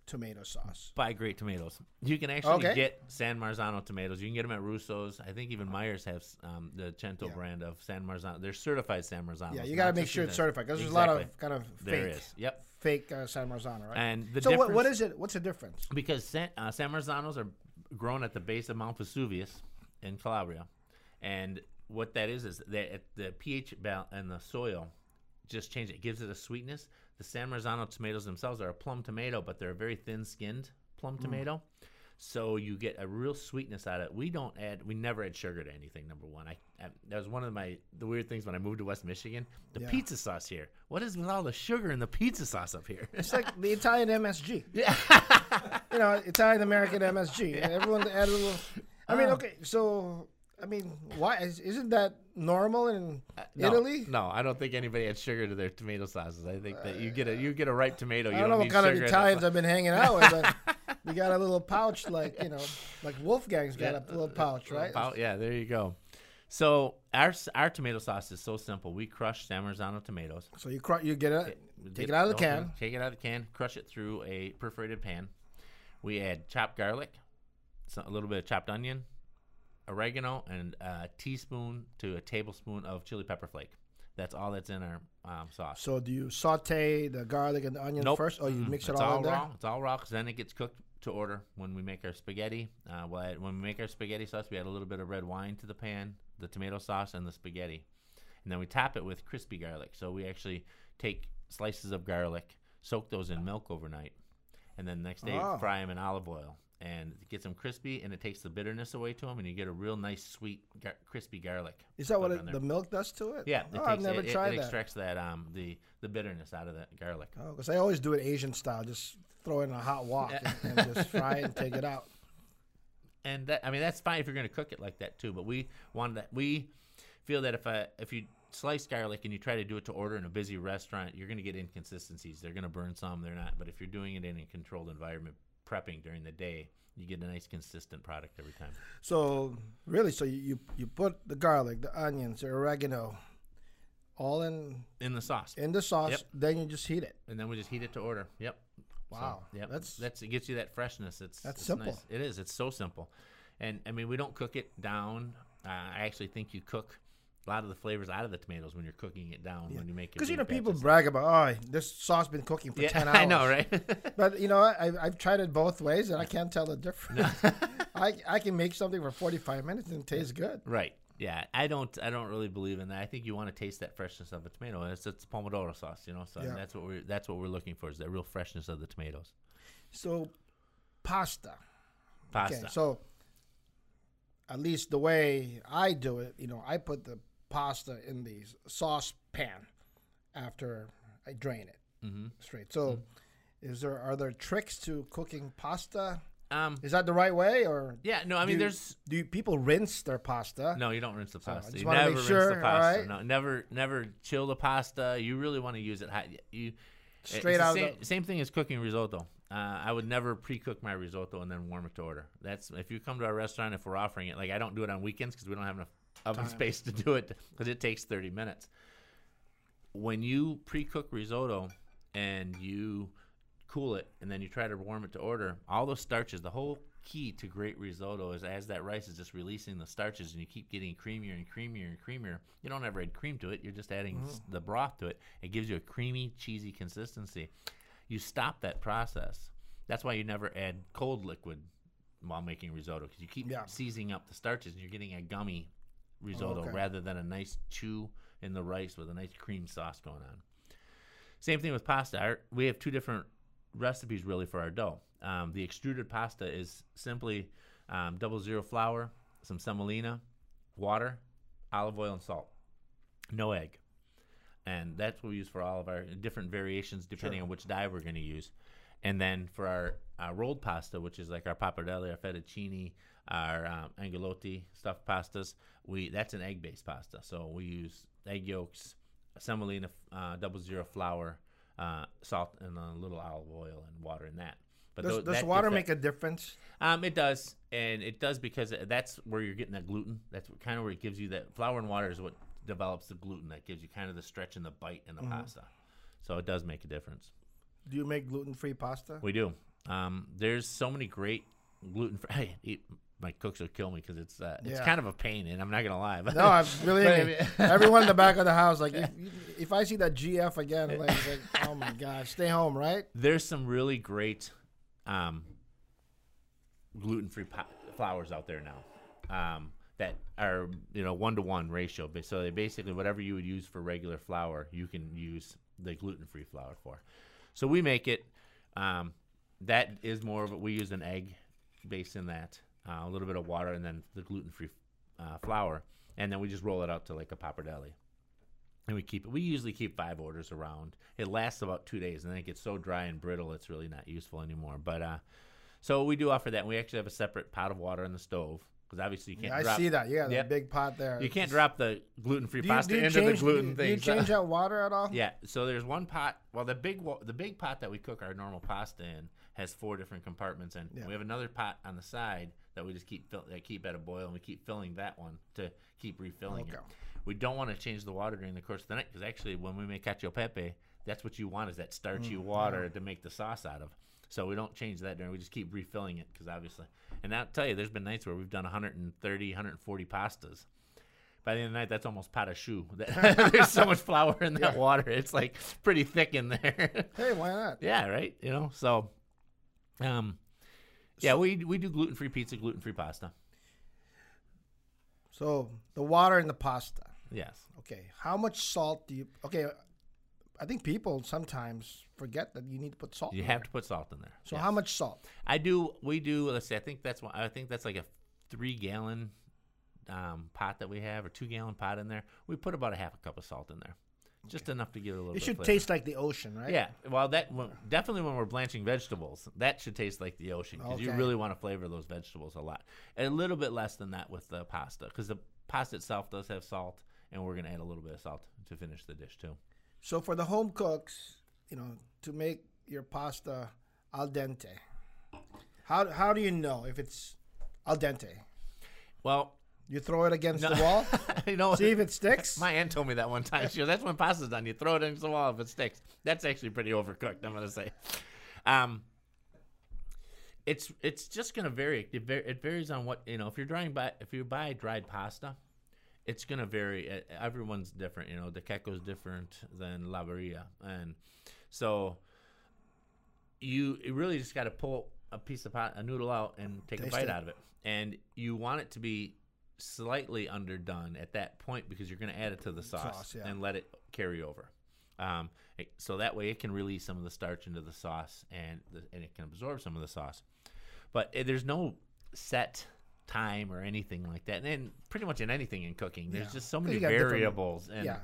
tomato sauce? Buy great tomatoes. You can actually Okay. get San Marzano tomatoes. You can get them at Russo's. I think even Meijer's has um, the Cento Yeah. brand of San Marzano. They're certified San Marzano. Yeah, you got to make sure it's certified because there's a lot of kind of fake, is. Yep. fake uh, San Marzano, right? And the so what, what difference- is it? What's the difference? because San, uh, San Marzanos are grown at the base of Mount Vesuvius in Calabria, and what that is is that the pH and the soil just change it. it gives it a sweetness. The San Marzano tomatoes themselves are a plum tomato, but they're a very thin-skinned plum Mm. tomato. So you get a real sweetness out of it. We don't add, we never add sugar to anything. Number one, I, I that was one of my the weird things when I moved to West Michigan. The Yeah. pizza sauce here. What is with all the sugar in the pizza sauce up here? It's like the Italian MSG. [LAUGHS] Yeah. you know, Italian American MSG. [LAUGHS] Everyone add a little. I mean, okay, so I mean, why is, isn't that normal in uh, No, Italy? No, I don't think anybody adds sugar to their tomato sauces. I think that you get a uh, you get a ripe tomato. You I don't know what kind of sugar in it. Italians I've been hanging out with, but [LAUGHS] we got a little pouch like you know, like Wolfgang's got Yeah. a little pouch, right? About- yeah, there you go. So our our tomato sauce is so simple. We crush San Marzano tomatoes. So you you get it, take get it out of the can. thing, Take it out of the can. Crush it through a perforated pan. We add chopped garlic, so- a little bit of chopped onion, oregano, and a teaspoon to a tablespoon of chili pepper flake. That's all that's in our um, sauce. So do you saute the garlic and the onion Nope. first, or you mix it all, all in there? raw. It's all raw because then it gets cooked to order. When we make our spaghetti, uh, we'll add, when we make our spaghetti sauce, we add a little bit of red wine to the pan, the tomato sauce, and the spaghetti, and then we top it with crispy garlic. So we actually take slices of garlic, soak those in milk overnight, and then the next day Oh. fry them in olive oil. And it gets them crispy, and it takes the bitterness away to them, and you get a real nice, sweet, gar- crispy garlic. Is that what it, the milk does to it? Yeah, it oh, takes, I've never it, it- tried it that. extracts that um the the bitterness out of the garlic. Oh, because I always do it Asian style, just throw it in a hot wok Yeah. and, and just fry it and take it out. [LAUGHS] and that, I mean that's fine if you're going to cook it like that too. But we want that we feel that if I if you slice garlic and you try to do it to order in a busy restaurant, you're going to get inconsistencies. They're going to burn some, they're not. But if you're doing it in a controlled environment, prepping during the day, you get a nice consistent product every time. So really, so you, you put the garlic, the onions, the oregano, all in In the sauce, in the sauce. Yep. Then you just heat it. and then we just heat it to order. Yep. Wow, So, yep. that's- That's that's it gets you that freshness. It's That's it's simple. nice. It is. It's so simple, and I mean we don't cook it down. Uh, I actually think you cook a lot of the flavors out of the tomatoes when you're cooking it down when you make it. Because you know people brag about, oh, this sauce been cooking for Yeah, ten hours. [LAUGHS] I know, right? [LAUGHS] But you know. I, I've tried it both ways, and I can't tell the difference. [LAUGHS] I, I can make something for forty five minutes and it tastes good. right. Yeah, I don't. I don't really believe in that. I think you want to taste that freshness of a tomato. and It's it's pomodoro sauce, you know. So Yeah. that's what we're that's what we're looking for is that real freshness of the tomatoes. So, pasta. Pasta. Okay, so at least the way I do it, you know, I put the pasta in the saucepan after I drain it mm-hmm. straight. So, is there are there tricks to cooking pasta? Um. Is that the right way, or Yeah. No. I do, mean, there's do people rinse their pasta? No, you don't rinse the pasta. just you never rinse sure, the pasta. alright? No, never, never chill the pasta. You really want to use it hot. You Straight out Same, the- same thing as cooking risotto. Uh, I would never pre-cook my risotto and then warm it to order. That's if you come to our restaurant if we're offering it. Like I don't do it on weekends because we don't have enough oven Time. space to do it because it takes thirty minutes. When you pre-cook risotto and you cool it and then you try to warm it to order, all those starches, the whole key to great risotto is as that rice is just releasing the starches and you keep getting creamier and creamier and creamier. You don't ever add cream to it, you're just adding s mm. the broth to it. It gives you a creamy, cheesy consistency. You stop that process. That's why you never add cold liquid while making risotto because you keep Yeah. seizing up the starches and you're getting a gummy risotto okay. rather than a nice chew in the rice with a nice cream sauce going on. Same thing with pasta. Our, we have two different recipes really for our dough. Um, the extruded pasta is simply um, double zero flour, some semolina, water, olive oil, and salt. No egg. And that's what we use for all of our different variations depending Sure. on which die we're going to use. And then for our uh, rolled pasta, which is like our pappardelle, our fettuccine, our um, agnolotti stuffed pastas, we that's an egg-based pasta. So we use egg yolks, semolina, uh, double zero flour, uh, salt, and a little olive oil and water in that. But Does, does that water make a difference? um, it does, and it does because that's where you're getting that gluten. That's what, kind of where it gives you that flour and water is what develops the gluten that gives you kind of the stretch and the bite in the Mm-hmm. pasta. So it does make a difference. Do you make gluten free pasta? We do. Um, there's so many great gluten free. [LAUGHS] My cooks will kill me because it's uh, it's Yeah. kind of a pain, and I'm not gonna lie. But No, I'm really. [LAUGHS] [LAUGHS] Everyone in the back of the house, like, if, if I see that GF again, like, like, oh my gosh, stay home, right? there's some really great um, gluten-free flours out there now um, that are you know one to one ratio. So they basically whatever you would use for regular flour, you can use the gluten-free flour for. So we make it. Um, that is more of a, we use an egg base in that, uh, a little bit of water, and then the gluten-free uh, flour, and then we just roll it out to like a pappardelle. And we keep it. We usually keep five orders around. It lasts about two days, and then it gets so dry and brittle, it's really not useful anymore. But uh, so we do offer that. And we actually have a separate pot of water in the stove because obviously you can't. Yeah, I drop, see that. Yeah, Yep. big pot there. You can't It's- drop the gluten-free Do pasta into change, the gluten do, thing. Do you so- change [LAUGHS] out water at all? yeah. So there's one pot. Well, the big the big pot that we cook our normal pasta in has four different compartments, and Yeah. we have another pot on the side that we just keep fill, that keep at a boil, and we keep filling that one to keep refilling it. We don't want to change the water during the course of the night because actually, when we make cacio pepe, that's what you want is that starchy water to make the sauce out of. So we don't change that during. We just keep refilling it because obviously, and I'll tell you, there's been nights where we've done 130, 140 pastas. By the end of the night, that's almost pot of choux. [LAUGHS] There's so much flour in that Yeah. water; it's like pretty thick in there. [LAUGHS] Hey, why not? yeah, right. You know, so, um, yeah, we we do gluten free pizza, gluten free pasta. So the water in the pasta. Yes. Okay, how much salt do you? Okay, I think people sometimes forget that you need to put salt. You in have there. to put salt in there. So Yes. how much salt? I do. We do. Let's see. I think that's one. I think that's like a three gallon um, pot that we have, or two gallon pot in there. We put about a half a cup of salt in there, just enough to give it a little. It bit should flavor. taste like the ocean, right? Yeah. Well, that when, definitely when we're blanching vegetables, that should taste like the ocean because you really want to flavor those vegetables a lot. And a little bit less than that with the pasta because the pasta itself does have salt, and we're gonna add a little bit of salt to finish the dish too. So for the home cooks, you know, to make your pasta al dente, how how do you know if it's al dente? Well, You throw it against No. the wall, [LAUGHS] you know, see if it sticks. My aunt told me that one time. She goes, "That's when pasta's done. You throw it against the wall if it sticks." That's actually pretty overcooked. I'm gonna say. Um, it's it's just gonna vary. It, var- it varies on what you know. If you're drying by if you buy dried pasta, it's gonna vary. Everyone's different. You know, the Kekko's different than La Barilla, and so you, you really just got to pull a piece of pot, a noodle out and take Taste a bite it. out of it. And you want it to be slightly underdone at that point because you're going to add it to the sauce, Sauce, yeah. and let it carry over. Um, so that way it can release some of the starch into the sauce and the, and it can absorb some of the sauce. But uh, there's no set time or anything like that. And pretty much in anything in cooking, there's Yeah. just so many you got different- variables. And yeah,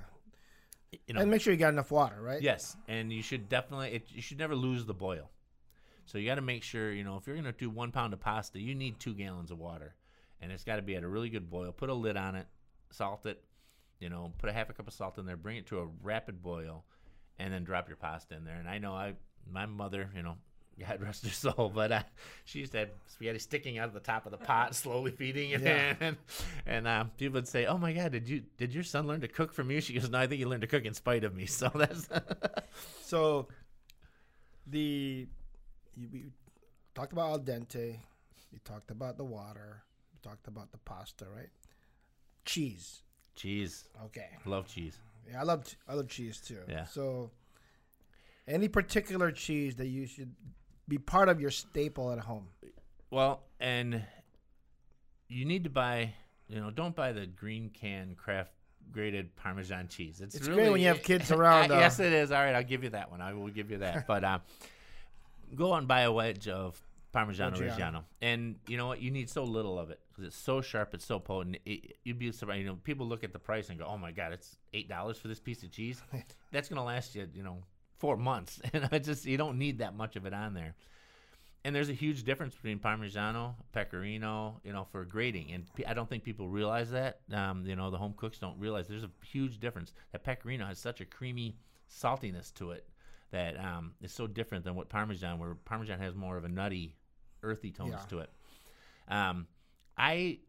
you know, and make sure you got enough water, right? Yes, and you should definitely it, you should never lose the boil. So you got to make sure you know if you're going to do one pound of pasta, you need two gallons of water, and it's got to be at a really good boil. Put a lid on it, salt it, you know, put a half a cup of salt in there, bring it to a rapid boil, and then drop your pasta in there. And I know I my mother, you know. [LAUGHS] God rest her soul, but uh, she used to have spaghetti sticking out of the top of the pot, [LAUGHS] slowly feeding it Yeah. in. [LAUGHS] And um, people would say, "Oh my God, did you did your son learn to cook from you?" She goes, "No, I think he learned to cook in spite of me." So that's So the you, we talked about al dente. You talked about the water. You talked about the pasta, right? Cheese. cheese. Okay. Love cheese. Yeah, I love I love cheese too. Yeah. So, any particular cheese that you should be part of your staple at home? Well, and you need to buy. You know, don't buy the green can Kraft grated Parmesan cheese. It's, It's really, great when you have [LAUGHS] kids around, uh, yes, it is. All right, I'll give you that one. I will give you that. but uh, go out and buy a wedge of Parmesan Reggiano. Reggiano, and you know what? You need so little of it because it's so sharp, it's so potent. It, you'd be surprised. You know, people look at the price and go, "Oh my god, it's eight dollars for this piece of cheese." [LAUGHS] That's gonna last you, you know, four months, [LAUGHS] and I just you don't need that much of it on there. And there's a huge difference between Parmigiano, Pecorino, you know, for grating. And I don't think people realize that. Um, you know, the home cooks don't realize there's a huge difference. That Pecorino has such a creamy saltiness to it that um, is so different than what Parmesan, where Parmesan has more of a nutty, earthy tones Yeah. to it. Um, I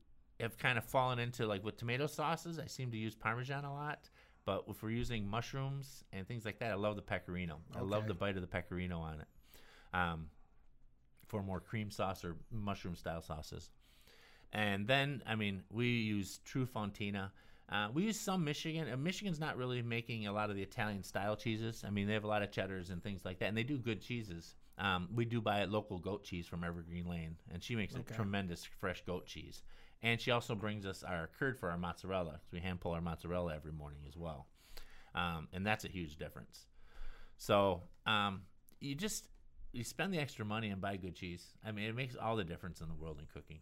have kind of fallen into like with tomato sauces. I seem to use Parmesan a lot. But if we're using mushrooms and things like that, I love the pecorino. I love the bite of the pecorino on it. Um, for more cream sauce or mushroom style sauces. And then, I mean, we use True Fontina. Uh, we use some Michigan. Uh, Michigan's not really making a lot of the Italian style cheeses. I mean, they have a lot of cheddars and things like that, and they do good cheeses. Um, we do buy local goat cheese from Evergreen Lane, and she makes Okay. a tremendous fresh goat cheese. And she also brings us our curd for our mozzarella. 'cause we hand pull our mozzarella every morning as well, um, and that's a huge difference. So um, you just you spend the extra money and buy good cheese. I mean, it makes all the difference in the world in cooking.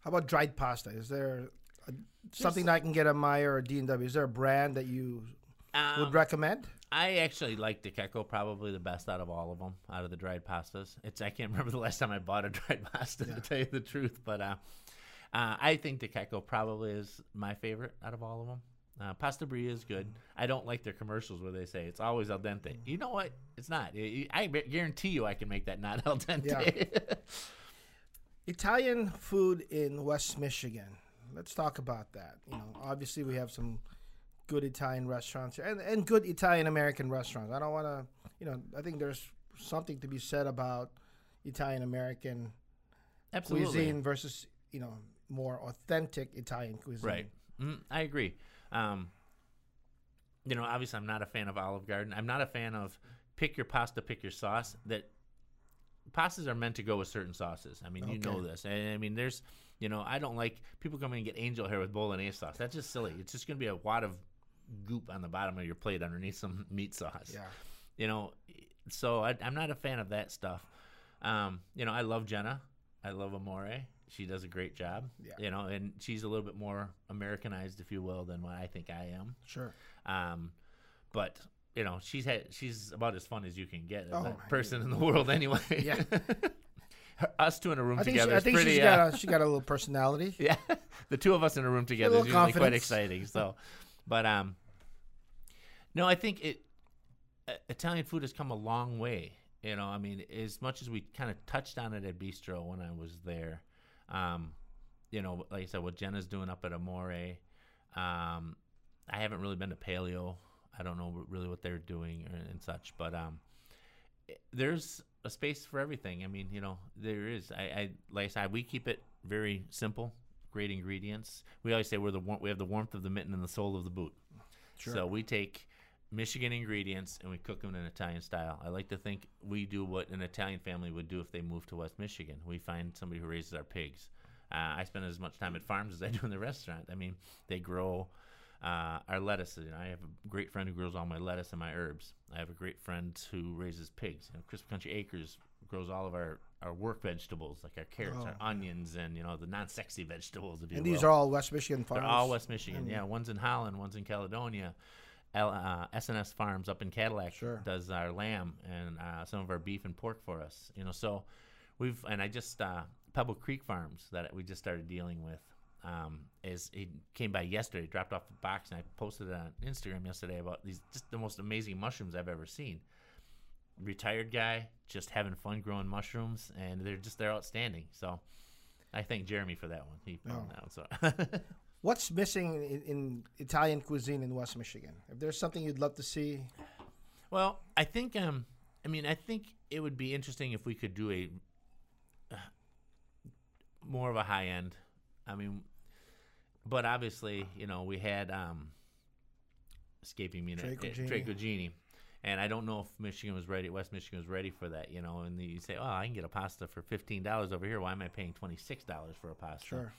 How about dried pasta? Is there a, something that I can get at Meijer or D and W? Is there a brand that you Um, would recommend? I actually like the Kekko probably the best out of all of them, out of the dried pastas. It's I can't [LAUGHS] remember the last time I bought a dried pasta to tell you the truth, but uh, uh, I think the Kekko probably is my favorite out of all of them. Uh, Pasta Bria is good. I don't like their commercials where they say it's always al dente. You know what? It's not. I I guarantee you I can make that not [LAUGHS] al dente. Italian food in West Michigan. Let's talk about that. You know, obviously we have some good Italian restaurants here and, and good Italian American restaurants. I don't want to, you know, I think there's something to be said about Italian American cuisine versus, you know, more authentic Italian cuisine. Right. Mm, I agree. Um, you know, obviously, I'm not a fan of Olive Garden. I'm not a fan of pick your pasta, pick your sauce. That pastas are meant to go with certain sauces. I mean, you know this. And I mean, there's, you know, I don't like people coming and get angel hair with bolognese sauce. That's just silly. It's just going to be a wad of goop on the bottom of your plate underneath some [LAUGHS] meat sauce. Yeah. You know, so I, I'm not a fan of that stuff. Um, you know, I love Jenna. I love Amore. She does a great job. Yeah. You know, and she's a little bit more Americanized, if you will, than what I think I am. Sure. Um, but you know, she's had she's about as fun as you can get as Oh, a person in the world, [LAUGHS] anyway. Yeah. [LAUGHS] Us two in a room I think, she, together I think pretty. she's uh, got a, she got a little personality. yeah, the two of us in a room together is usually quite exciting. So, but um, no, I think it uh, Italian food has come a long way. You know, I mean, as much as we kind of touched on it at Bistro when I was there, um, you know, like I said, what Jenna's doing up at Amore, um, I haven't really been to Paleo. I don't know really what they're doing and such, but um, there's a space for everything. I mean, you know, there is. I, I like I said, we keep it very simple, great ingredients. We always say we're the we have the warmth of the mitten and the soul of the boot. So we take Michigan ingredients and we cook them in Italian style. I like to think we do what an Italian family would do if they moved to West Michigan. We find somebody who raises our pigs. Uh, I spend as much time at farms as I do in the restaurant. I mean, they grow uh, our lettuce. You know, I have a great friend who grows all my lettuce and my herbs. I have a great friend who raises pigs. You know, Crisp Country Acres grows all of our, our work vegetables, like our carrots, our onions, and you know the non-sexy vegetables. If you And will. these are all West Michigan farms. They're all West Michigan. Yeah, one's in Holland, one's in Caledonia. L, uh, SNS Farms up in Cadillac Sure. does our lamb and uh, some of our beef and pork for us. You know, so we've and I just uh, Pebble Creek Farms that we just started dealing with. Um, is he came by yesterday, dropped off the box, and I posted it on Instagram yesterday about these just the most amazing mushrooms I've ever seen. Retired guy, just having fun growing mushrooms, and they're just they're outstanding. So I thank Jeremy for that one. He found out. So [LAUGHS] What's missing in, in Italian cuisine in West Michigan? If there's something you'd love to see, Well, I think um I mean I think it would be interesting if we could do a uh, more of a high end. I mean but obviously, you know, we had um escaping me now, Tre Cugini. Tre Cugini. And I don't know if Michigan was ready, West Michigan was ready for that, you know. And you say, "Oh, I can get a pasta for fifteen dollars over here. Why am I paying twenty six dollars for a pasta?" Sure.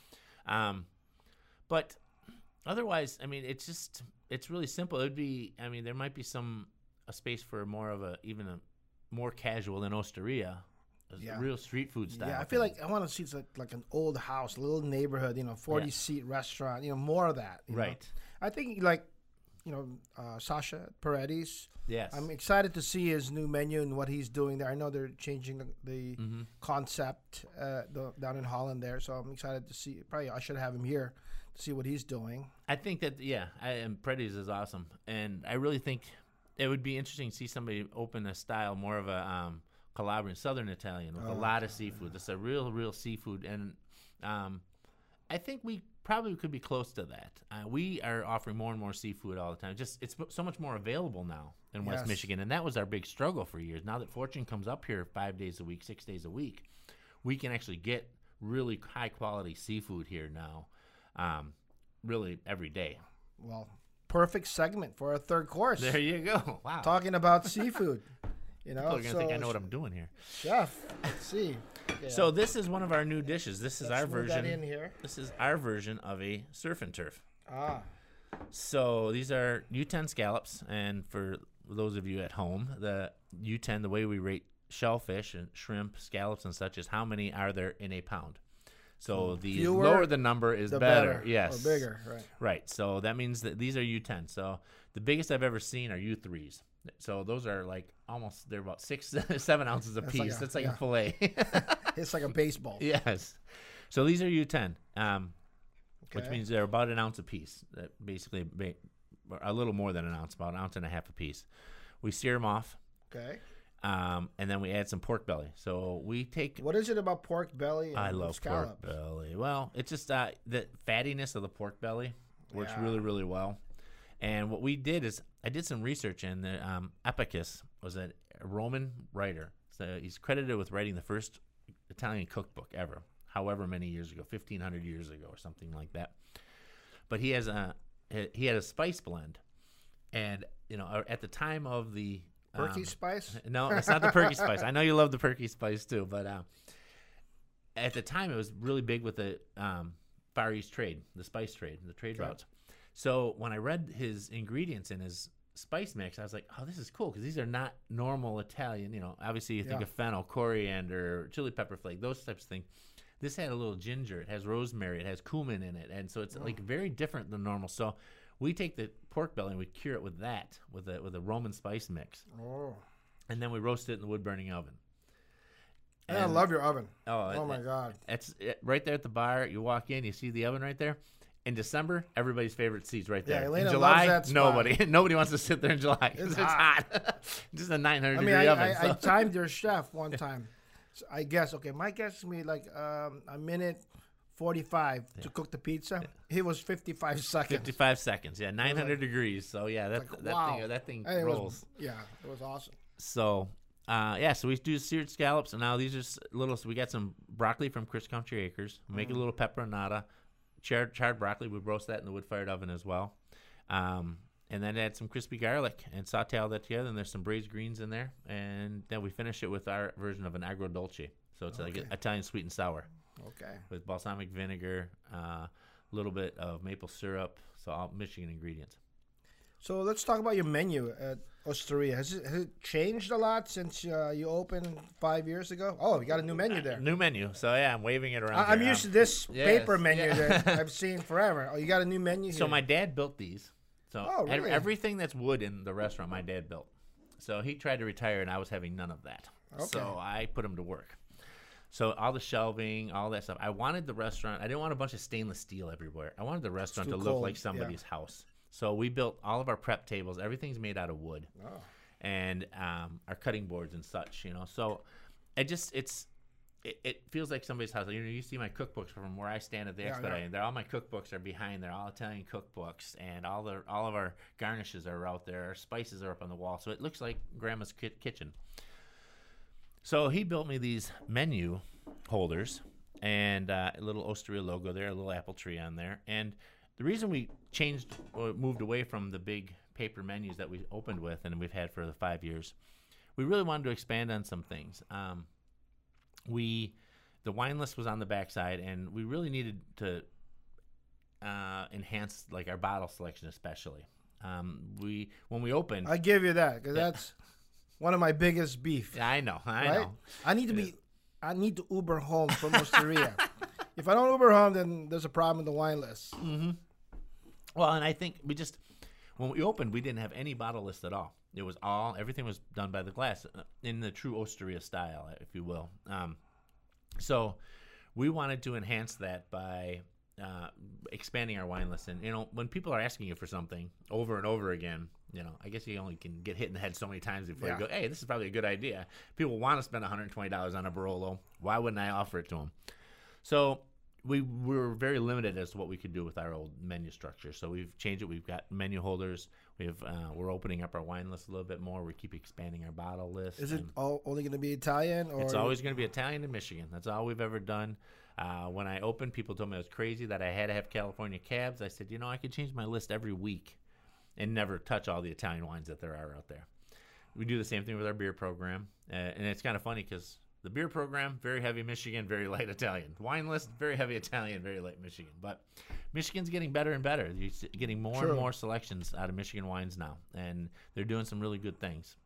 Um, but otherwise, I mean, it's just it's really simple. It'd be, I mean, there might be some a space for more of a even a more casual than Osteria, a Yeah. real street food style. yeah, I feel like I want to see it's like, like an old house, a little neighborhood, you know, 40 Yeah. seat restaurant, you know, more of that. you know. Right. I think like, you know, uh, Sasha Paredes. yes, I'm excited to see his new menu and what he's doing there. I know they're changing the, Mm-hmm. concept uh, the, down in Holland there, so I'm excited to see. Probably I should have him here to see what he's doing. I think that yeah, I, and Predis is awesome, and I really think it would be interesting to see somebody open a style more of a um, Calabrian Southern Italian with a lot of seafood. That's a real, real seafood, and um, I think we probably could be close to that. Uh, we are offering more and more seafood all the time. Just it's so much more available now in West Yes. Michigan, and that was our big struggle for years. Now that Fortune comes up here five days a week, six days a week, we can actually get really high quality seafood here now, um, really every day. Well, perfect segment for our third course. There you go. Wow. Talking about seafood. [LAUGHS] You know, People are gonna think I know what I'm doing here. chef. Let's see. [LAUGHS] Yeah. So this is one of our new dishes. This is Let's our version. in here. This is our version of a surf and turf. Ah, So these are U10 scallops, and for those of you at home, the U10, the way we rate shellfish and shrimp, scallops, and such is how many are there in a pound. So the Fewer, lower the number is the better. better. Yes, Or bigger, right. Right. So that means that these are U10. So the biggest I've ever seen are U3s. So those are like almost they're about six, [LAUGHS] seven ounces a That's like piece. a- That's like yeah. a fillet. [LAUGHS] It's like a baseball. yes. So these are U10, um, which means they're about an ounce a piece. That basically a little more than an ounce, about an ounce and a half a piece. We sear them off. Okay. Um, and then we add some pork belly. So we take. What is it about pork belly? I love scallops? pork belly. Well, it's just uh, the fattiness of the pork belly works Yeah. really, really well. And what we did is I did some research, and the, um, Apicius was a Roman writer. So he's credited with writing the first Italian cookbook ever, however many years ago, fifteen hundred years ago, or something like that. But he has a he had a spice blend, and you know at the time of the Perky um, spice. [LAUGHS] no, it's not the perky spice. I know you love the perky spice too, but uh, at the time it was really big with the um, Far East trade, the spice trade, the trade Okay. routes. So when I read his ingredients in his spice mix, I was like, "Oh, this is cool because these are not normal Italian." You know, obviously you think Yeah. of fennel, coriander, chili pepper flake, those types of things. This had a little ginger. It has rosemary. It has cumin in it, and so it's like mm. very different than normal. So we take the pork belly and we cure it with that, with a with a Roman spice mix Oh, and then we roast it in the wood burning oven. And I love your oven. Oh, Oh it- my god. It's it- right there at the bar. You walk in, you see the oven right there. In December, everybody's favorite seats right Yeah, there. Elena in loves July, that spot. nobody, [LAUGHS] nobody wants to sit there in July It's [LAUGHS] it's, hot. [LAUGHS] Just a 900 I mean, degree I, oven. I, I timed your chef one time. So I guess okay, my guess is me like um, a minute forty-five to cook the pizza. He was fifty-five seconds. 55 seconds. Yeah, 900 degrees. So yeah, that Like, that wow. thing that thing And it rolls. was, yeah, it was awesome. So, uh, yeah, so we do seared scallops, and now these are little. So we got some broccoli from Crisp Country Acres. We Mm. Make a little peperonata, charred, charred broccoli. We roast that in the wood-fired oven as well, um, and then add some crispy garlic and saute all that together. And there's some braised greens in there, and then we finish it with our version of an agrodolce. So it's like Italian sweet and sour Okay. with balsamic vinegar, a little bit of maple syrup, so all Michigan ingredients. So let's talk about your menu at Osteria. Has it, has it changed a lot since uh, you opened five years ago? Oh, you got a new menu there. New menu. So yeah, I'm waving it around. I, I'm here. used to this Yes, paper menu yeah. that [LAUGHS] I've seen forever. Oh, you got a new menu here? So here. my dad built these. So Oh, really? everything that's wood in the restaurant, my dad built. So he tried to retire, and I was having none of that. Okay. So I put him to work. So all the shelving, all that stuff. I wanted the restaurant. I didn't want a bunch of stainless steel everywhere. I wanted the restaurant too to look cold, like yeah. somebody's house. So we built all of our prep tables. Everything's made out of wood, Oh. and um, our cutting boards and such. You know, so it just it's. It, it feels like somebody's house. You know, you see my cookbooks from where I stand at the Yeah, expedite. yeah. They're all my cookbooks are behind. They're all Italian cookbooks, and all the all of our garnishes are out there. Our spices are up on the wall, so it looks like Grandma's ki- kitchen. So he built me these menu holders and uh, a little Osteria logo there, a little apple tree on there. And the reason we changed or moved away from the big paper menus that we opened with and we've had for the five years, we really wanted to expand on some things. Um, we the wine list was on the backside, and we really needed to uh, enhance like our bottle selection, especially. Um, we when we opened, I give you that because Yeah. that's one of my biggest beef. I know, I right? know. I need to be. I need to Uber home from Osteria. [LAUGHS] if I don't Uber home, then there's a problem with the wine list. Well, and I think we just when we opened, we didn't have any bottle list at all. It was all everything was done by the glass uh, in the true Osteria style, if you will. Um, so we wanted to enhance that by uh, expanding our wine list. And you know, when people are asking you for something over and over again, you know, I guess you only can get hit in the head so many times before Yeah. you go, "Hey, this is probably a good idea." People want to spend 120 dollars on a Barolo. Why wouldn't I offer it to them? So we were very limited as to what we could do with our old menu structure. So we've changed it. We've got menu holders. We've uh, we're opening up our wine list a little bit more. We keep expanding our bottle list. Is it all, only going to be Italian or It's always going to be Italian in Michigan. That's all we've ever done. Uh, when I opened, people told me I was crazy that I had to have California cabs. I said, you know, I could change my list every week and never touch all the Italian wines that there are out there. We do the same thing with our beer program, uh, and it's kind of funny because the beer program very heavy Michigan, very light Italian. Wine list very heavy Italian, very light Michigan. But Michigan's getting better and better. You're getting more True. and more selections out of Michigan wines now, and they're doing some really good things.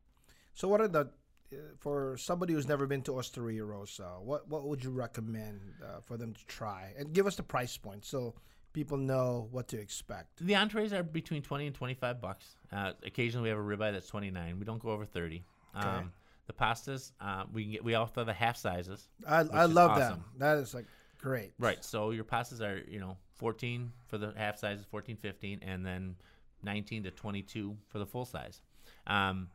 So what are the uh, for somebody who's never been to Osteria Rossa? What what would you recommend uh, for them to try? And give us the price point so people know what to expect. The entrees are between twenty and twenty-five bucks. Uh, occasionally, we have a ribeye that's twenty-nine. We don't go over thirty. Okay. The pastas, uh, we can get. We have the half sizes. I I love awesome. that. That is like great. Right. So your pastas are you know fourteen for the half sizes, 14, 15, and then nineteen to twenty-two for the full size. Um,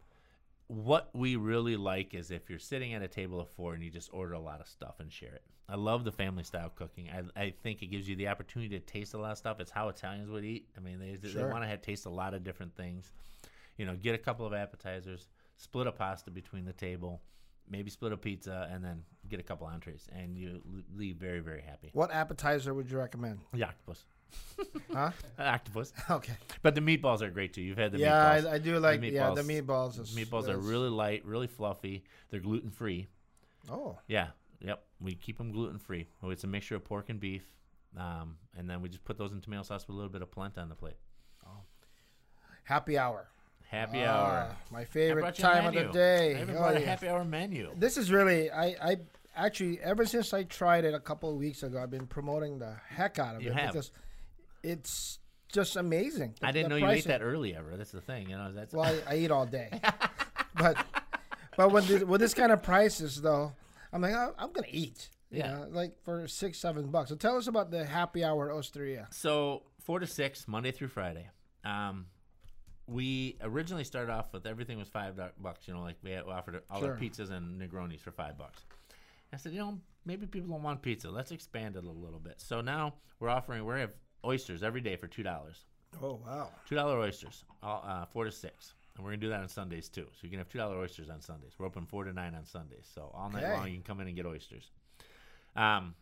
what we really like is if you're sitting at a table of four and you just order a lot of stuff and share it. I love the family style cooking. I, I think it gives you the opportunity to taste a lot of stuff. It's how Italians would eat. I mean, they, they want to have taste a lot of different things. You know, get a couple of appetizers, split a pasta between the table, maybe split a pizza, and then get a couple entrees, and you leave very, very happy. What appetizer would you recommend? The octopus. [LAUGHS] Huh? octopus. Okay. But the meatballs are great too. You've had the yeah, meatballs. I, I do like meatballs. yeah the meatballs- meatballs. Is, are really light, really fluffy. They're gluten free. Oh, Yeah, yep. We keep them gluten free. It's a mixture of pork and beef, um, and then we just put those in tomato sauce with a little bit of polenta on the plate. happy hour. Happy Ah, hour. My favorite brought you a time of the day. I even Oh, brought a yeah. happy hour menu. This is really I I actually ever since I tried it a couple of weeks ago, I've been promoting the heck out of You it have. because it's just amazing. The- I didn't the know you ate that early ever. That's the thing, you know. That's Well, I, I eat all day, [LAUGHS] but but when this, with this kind of prices though, I'm like oh, I'm gonna eat. You Yeah. know, like for six seven bucks. So tell us about the happy hour at Osteria. So four to six, Monday through Friday. Um, we originally started off with everything was five bucks. You know, like we had- we offered all Sure. our pizzas and Negronis for five bucks. I said, you know, maybe people don't want pizza. Let's expand it a little bit. So now we're offering we have oysters every day for two dollars. Oh wow! Two dollar oysters, all, uh, four to six, and we're gonna do that on Sundays too. So you can have two dollar oysters on Sundays. We're open four to nine on Sundays, so all night Okay. long you can come in and get oysters. Um,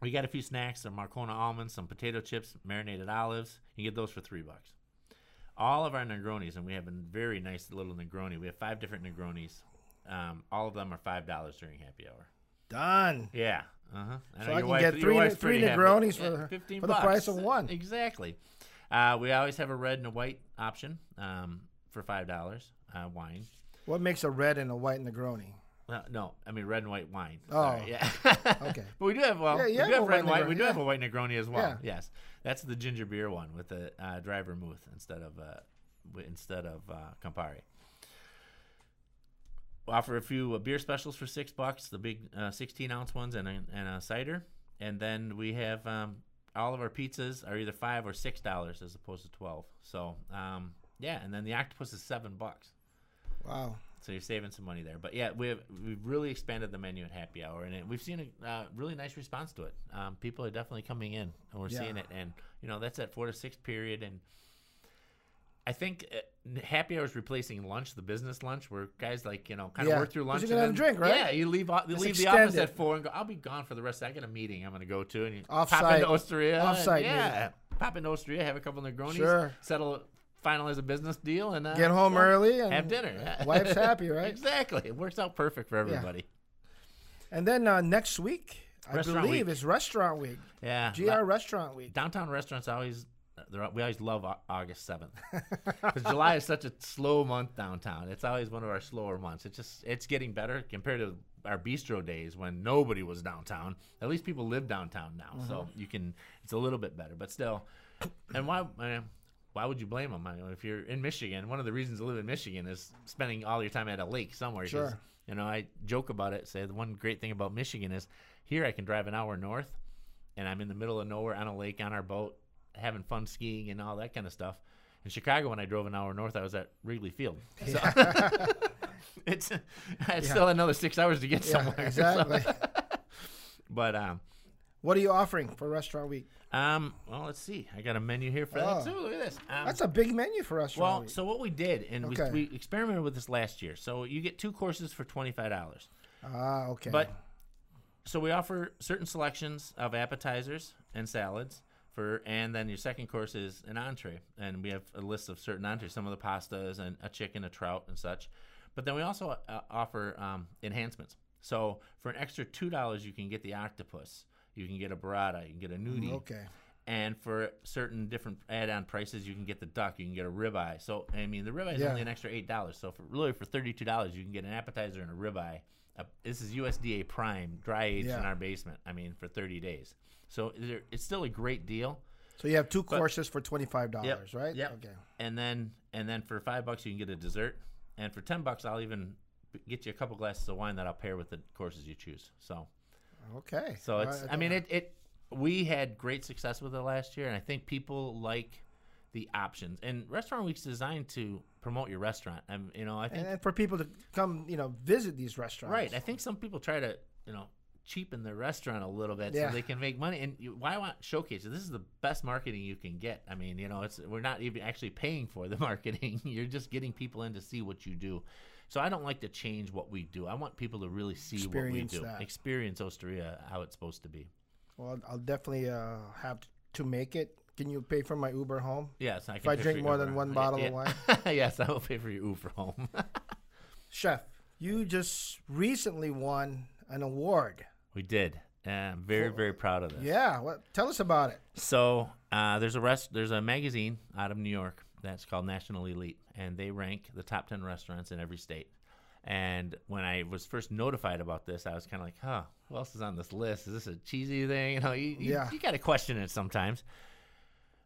we got a few snacks: some Marcona almonds, some potato chips, marinated olives. You can get those for three bucks. All of our Negronis, and we have a very nice little Negroni. We have five different Negronis. Um, all of them are five dollars during happy hour. Done. Yeah. Uh-huh. So know I can wife- get three- three happy. Negronis Yeah, for- for the price of one. Exactly. Uh, we always have a red and a white option um, for five dollars. Uh, wine. What makes a red and a white Negroni? No, I mean red and white wine. Oh. Sorry, yeah. [LAUGHS] Okay. but we do have well, Yeah, we do have a red and white. We do have a white Negroni as well. Yeah. Yes, that's the ginger beer one with the uh, dry vermouth instead of uh, instead of uh, Campari. We offer a few uh, beer specials for six bucks, the big uh, 16 ounce ones, and a, and a cider. And then we have um, all of our pizzas are either five or six dollars as opposed to twelve. So um, yeah, and then the octopus is seven bucks. Wow. So you're saving some money there. But yeah, we've we've really expanded the menu at Happy Hour, and it, we've seen a uh, really nice response to it. Um, people are definitely coming in, and we're Yeah. seeing it. And you know that's at four to six period, and I think uh, Happy Hour is replacing lunch, the business lunch, where guys like you know kind of Yeah, work through lunch. you and can have a drink, right? Yeah, you leave you It's leave the office extended. at four and go. I'll be gone for the rest. Of, I got a meeting I'm going to go to, and you pop Offsite- into Osteria. offsite yeah, pop into Osteria, have a couple of Negronis, Sure. settle, finalize a business deal, and uh, Get home well, early and have dinner. [LAUGHS] wife's happy, right? Exactly. It works out perfect for everybody. And then uh, next week, I believe, week. is Restaurant Week. Yeah. GR La- Restaurant Week. downtown restaurants always we always love August 7th. [LAUGHS] Cuz July is such a slow month downtown. It's always one of our slower months. It's just it's getting better compared to our bistro days when nobody was downtown. At least people live downtown now. So Mm-hmm. you can it's a little bit better, but still and why uh, why would you blame them? I mean, if you're in Michigan, one of the reasons to live in Michigan is spending all your time at a lake somewhere. Sure. You know, I joke about it. Say the one great thing about Michigan is here I can drive an hour north, and I'm in the middle of nowhere on a lake on our boat, having fun skiing and all that kind of stuff. In Chicago, when I drove an hour north, I was at Wrigley Field. So [LAUGHS] it's I had still another six hours to get Yeah, somewhere. [LAUGHS] exactly. [LAUGHS] But um, what are you offering for Restaurant Week? um, well, let's see. I got a menu here for Oh. that too. Look at this. Um, That's a big menu for Restaurant week. well, Week. so what we did, and Okay. we, we experimented with this last year. So you get two courses for twenty five dollars. ah, okay. But so we offer certain selections of appetizers and salads for, and then your second course is an entree, and we have a list of certain entrees, some of the pastas and a chicken, a trout, and such. But then we also uh, offer um, enhancements. So for an extra two dollars, you can get the octopus, you can get a burrata, you can get a gnudi, okay. and for certain different add-on prices, you can get the duck, you can get a ribeye. So I mean, the ribeye is Yeah. only an extra eight dollars. So for really for thirty-two dollars, you can get an appetizer and a ribeye. Uh, this is USDA prime, dry aged in our basement. I mean, for thirty days. So there, it's still a great deal. So you have two courses for twenty five dollars, right? Yeah. Okay. And then and then for five bucks, you can get a dessert. And for ten bucks, I'll even get you a couple glasses of wine that I'll pair with the courses you choose. So Okay. so it's. right, I mean, it, it. We had great success with it last year, and I think people like the options. And Restaurant Week's designed to promote your restaurant. And you know, I think and, for people to come, you know, visit these restaurants. right. I think some people try to you know cheapen their restaurant a little bit Yeah. so they can make money. And you, why want showcase? This is the best marketing you can get. I mean, you know, it's we're not even actually paying for the [LAUGHS] marketing. You're just getting people in to see what you do. So I don't like to change what we do. I want people to really see Experience what we do, that. experience Osteria how it's supposed to be. Well, I'll definitely uh, have to make it. Can you pay for my Uber home? Yes, I If can I drink more your than Uber. one [LAUGHS] bottle of wine? [LAUGHS] yes, I will pay for your Uber home. [LAUGHS] Chef, you just recently won an award. we did. And I'm very, very proud of this. Yeah, well, Tell us about it. So uh, there's a rest. There's a magazine out of New York that's called National Elite, and they rank the top ten restaurants in every state. And when I was first notified about this, I was kind of like, "Huh, who else is on this list? Is this a cheesy thing?" You know, you, you, Yeah. you got to question it sometimes,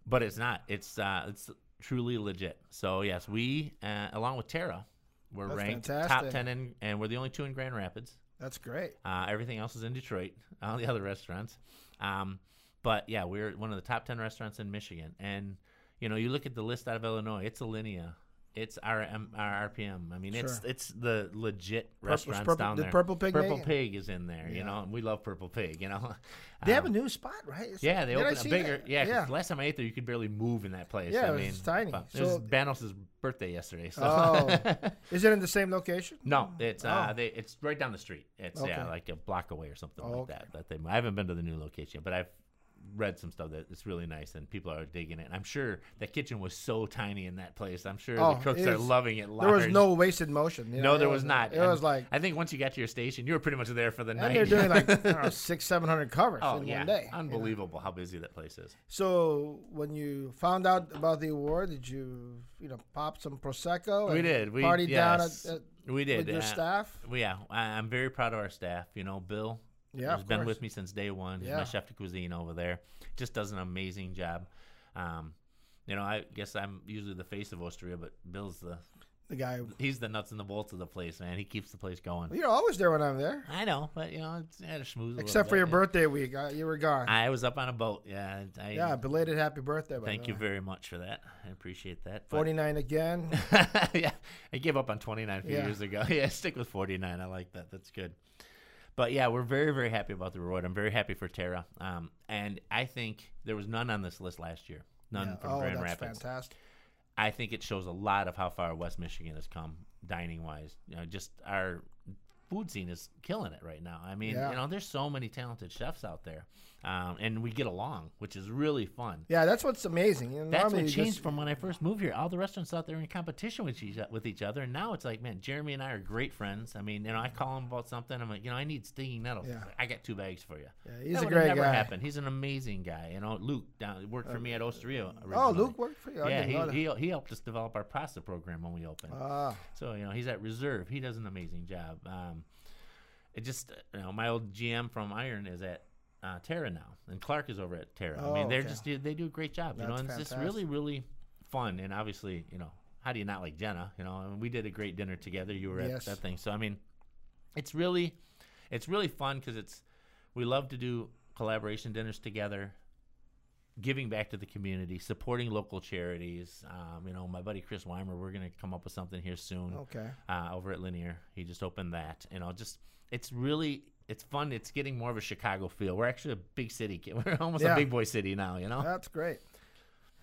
but it's not. It's uh, it's truly legit. So yes, we uh, along with Terra, we're That's ranked top ten, in, and we're the only two in Grand Rapids. That's great. Uh, everything else is in Detroit, [LAUGHS] all the other restaurants. Um, but yeah, we're one of the top 10 restaurants in Michigan. And, you know, you look at the list out of Illinois, it's Alinea. It's our, um, our RPM. I mean, it's Sure. it's the legit Purple- restaurants Purple- down there. Purple Pig Purple? Pig is in there, Yeah. you know, and we love Purple Pig, you know. [LAUGHS] They have a Um, new spot, right? It's- yeah, they opened a bigger. that? Yeah, yeah. last time I ate there, you could barely move in that place. Yeah, I it mean, was tiny. but It was Banos' birthday yesterday. So. Oh, [LAUGHS] is it in the same location? No, it's uh, Oh. they, it's right down the street. It's yeah, like a block away or something Oh, like okay. that. That they, I haven't been to the new location, but I've read some stuff that it's really nice and people are digging it. And I'm sure the kitchen was so tiny in that place. I'm sure Oh, the cooks are loving it. Large. There was no wasted motion. you no, there it was not. It And was like, I think once you got to your station, you were pretty much there for the and night. they're doing like [LAUGHS] know, six, seven hundred covers oh in yeah, one day. you know. unbelievable how busy that place is. So when you found out about the award, did you, you know, pop some prosecco? We and did. We party down yes, at, at, we did. with your uh, staff. Yeah, I, I'm very proud of our staff. You know, Bill Yeah, of been course. with me since day one. He's Yeah. my chef de cuisine over there. Just does an amazing job. Um, you know, I guess I'm usually the face of Osteria, but Bill's the The guy. he's the nuts and the bolts of the place, man. He keeps the place going. You're always there when I'm there, I know, but you know, it's had a little except for your birthday week. Uh, you were gone. I was up on a boat. Yeah, I, yeah, belated happy birthday. by Thank you very much for that. I appreciate that. But- 49 again. [LAUGHS] yeah, I gave up on 29 a few Yeah. years ago. [LAUGHS] Yeah, stick with 49. I like that. That's good. But yeah, we're very, very happy about the reward. I'm very happy for Terra. Um, and I think there was none on this list last year. None Yeah. from oh, Grand that's Rapids. fantastic. I think it shows a lot of how far West Michigan has come dining wise. You know, just our food scene is killing it right now. I mean, Yeah. you know, there's so many talented chefs out there, um, and we get along, which is really fun. Yeah, that's what's amazing. You know, That's what changed just- from when I first moved here. All the restaurants out there in competition with each with each other, and now it's like, man, Jeremy and I are great friends. I mean, you know, I call him about something. I'm like, you know, I need stinging nettles. Yeah. I got two bags for you. Yeah, he's that a great never guy. happened. He's an amazing guy. You know, Luke down worked for me at Osteria. Oh. Luke worked for you. I Yeah, didn't know that. he, he he helped us develop our pasta program when we opened. Ah, So you know he's at reserve. He does an amazing job. Um, it just you know my old GM from Iron is at uh, Terra now, and Clark is over at Terra. I Oh, mean they're okay. just they do a great job. You know, That's and it's just really really fun. And obviously you know how do you not like Jenna? You know, I mean, we did a great dinner together. You were Yes. at that thing. So I mean, it's really it's really fun because it's we love to do collaboration dinners together giving back to the community supporting local charities um, you know my buddy chris weimer we're going to come up with something here soon okay. uh, over at linear he just opened that you know just it's really it's fun it's getting more of a chicago feel we're actually a big city [LAUGHS] we're almost Yeah. a big boy city now you know That's great.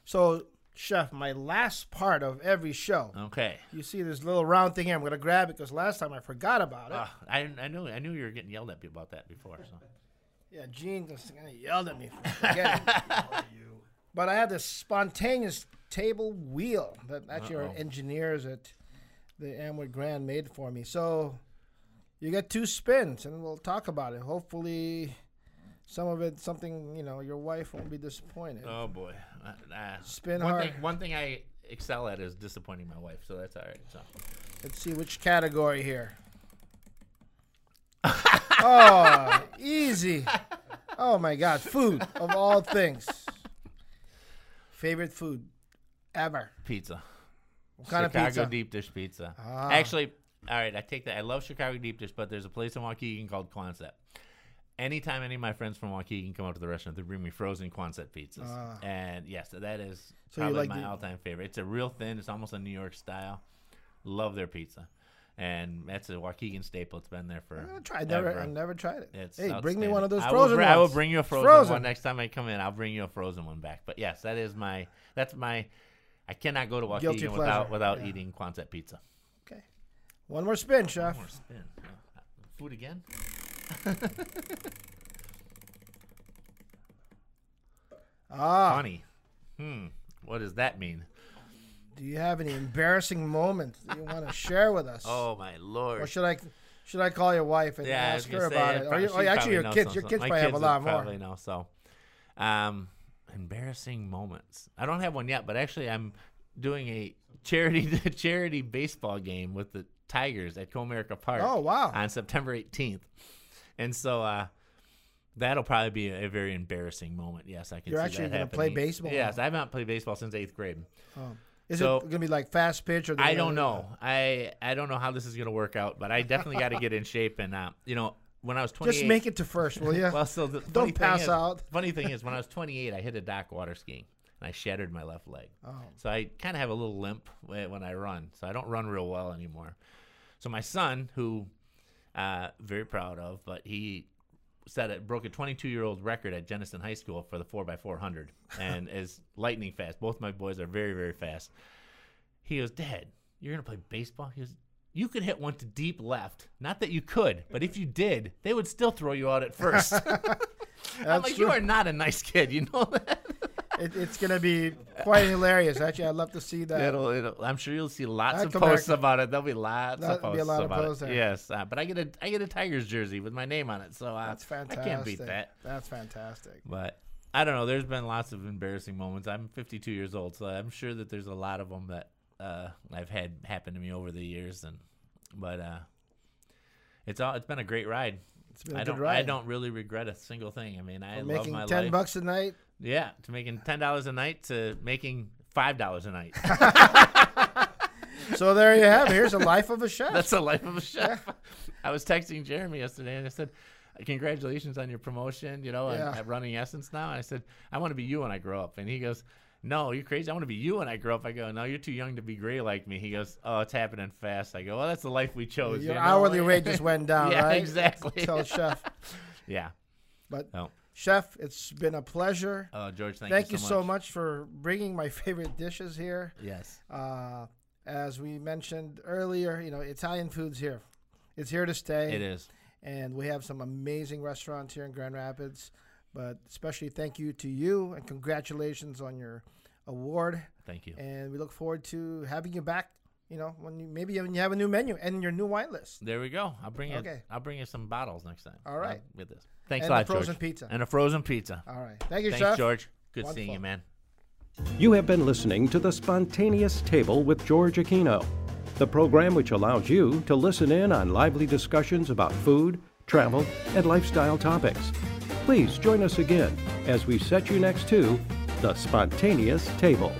So, chef, my last part of every show. okay You see this little round thing here. I'm gonna grab it because last time I forgot about it. Ah, I, I knew I knew you were getting yelled at about that before so. Yeah, Gene just kind of yelled at me for forgetting. [LAUGHS] but I had this spontaneous table wheel that actually Uh-oh. engineers at the Amway Grand made for me. So you get two spins, and we'll talk about it. Hopefully, some of it, something you know, your wife won't be disappointed. oh boy uh, Spin one hard. thing one thing i excel at is disappointing my wife so that's all right so Let's see which category here. [LAUGHS] oh, easy. Oh my God, food of all things. Favorite food ever. pizza What kind Chicago of pizza? deep dish pizza. Ah. Actually, all right, I take that. I love Chicago deep dish, but there's a place in Waukegan called Quonset. anytime any of my friends from Waukegan come up to the restaurant, they bring me frozen Quonset pizzas. Ah. and yes, that is So you probably like my the- all-time favorite. It's a real thin. It's almost a New York style. Love their pizza, and that's a Waukegan staple. It's been there for. I tried. Never, I never tried it. It's hey, bring me one of those I will frozen. I will bring you a It's frozen, one next time I come in. I'll bring you a frozen one back. But yes, that is my. That's my. I cannot go to Guilty Waukegan pleasure. without without Yeah. eating Quonset pizza. One more spin, chef. One More spin. Uh, Food again? [LAUGHS] Ah, Funny. Hmm. What does that mean? do you have any embarrassing moments that you want to share with us? Oh my Or lord. should I should I call your wife and Yeah, ask her say, about it? Or, you, or actually, your kids, your kids my probably have a kids lot more. Probably know. So, um, embarrassing moments. I don't have one yet, but actually, I'm doing a charity [LAUGHS] charity baseball game with the Tigers at Comerica Park. Oh, wow. On September 18th, and so uh, that'll probably be a, a very embarrassing moment. Yes, I can. You're actually gonna play baseball Yes, I haven't played baseball since eighth grade. Is So- it going to be like fast pitch or? I don't know. I I don't know how this is gonna work out, but I definitely got to get in shape. And uh, you know, when I was 28, Just make it to first, will you? [LAUGHS] well, so Don't pass is- out. Funny thing is, when I was 28, I hit a dock water skiing and I shattered my left leg. Oh. So I kind of have a little limp when I run. So I don't run real well anymore. So my son, who uh, very proud of, but he set it broke a 22 year old record at Jenison High School for the 4x400 and [LAUGHS] is lightning fast. Both my boys are very very fast. He goes, Dad, you're gonna play baseball? He goes, you could hit one to deep left. Not that you could, but if you did, they would still throw you out at first. [LAUGHS] I'm like, true. you are not a nice kid, you know that? It, it's going to be quite hilarious. Actually, I'd love to see that. It'll, it'll, I'm sure you'll see lots That'd of posts back- about it. There'll be lots That'd of posts be a lot of posts it. there. Yes, uh, but I get a I get a Tigers jersey with my name on it, so uh, That's I can't beat that. That's fantastic. But I don't know. There's been lots of embarrassing moments. I'm 52 years old, so I'm sure that there's a lot of them that uh, I've had happen to me over the years. And but uh, it's all it's been a great ride. It's been a I good don't ride. I don't really regret a single thing. I mean, I love making my ten life. bucks a night. Yeah, to making ten dollars a night to making five dollars a night. [LAUGHS] [LAUGHS] So there you have. it. Here's a life of a chef. That's the life of a chef. I was texting Jeremy yesterday and I said, Congratulations on your promotion, you know, and Yeah. at running Essence now. And I said, I want to be you when I grow up. And he goes, No, you're crazy. I want to be you when I grow up. I go, No, you're too young to be gray like me. He goes, Oh, it's happening fast. I go, Well, that's the life we chose. Your you know? hourly rate just went down, [LAUGHS] Yeah, right? exactly. Tell chef. Yeah. But Oh, chef, it's been a pleasure. oh George, thank, Thank you you so so much. much for bringing my [LAUGHS] favorite dishes here. Yes. Uh, as we mentioned earlier, you know, Italian food's here. It's here to stay. It is. And we have some amazing restaurants here in Grand Rapids. But especially thank you to you and congratulations on your award. Thank you. And we look forward to having you back. You know, when you maybe when you have a new menu and your new wine list. There we go. I'll bring you. Okay. I'll bring you some bottles next time. All right. With this. Thanks And a the lot, frozen George. pizza. And a frozen pizza. All right. Thank you, Thanks, chef. George. Good seeing you, man. You have been listening to The Spontaneous Table with George Aquino, the program which allows you to listen in on lively discussions about food, travel, and lifestyle topics. Please join us again as we set you next to The Spontaneous Table.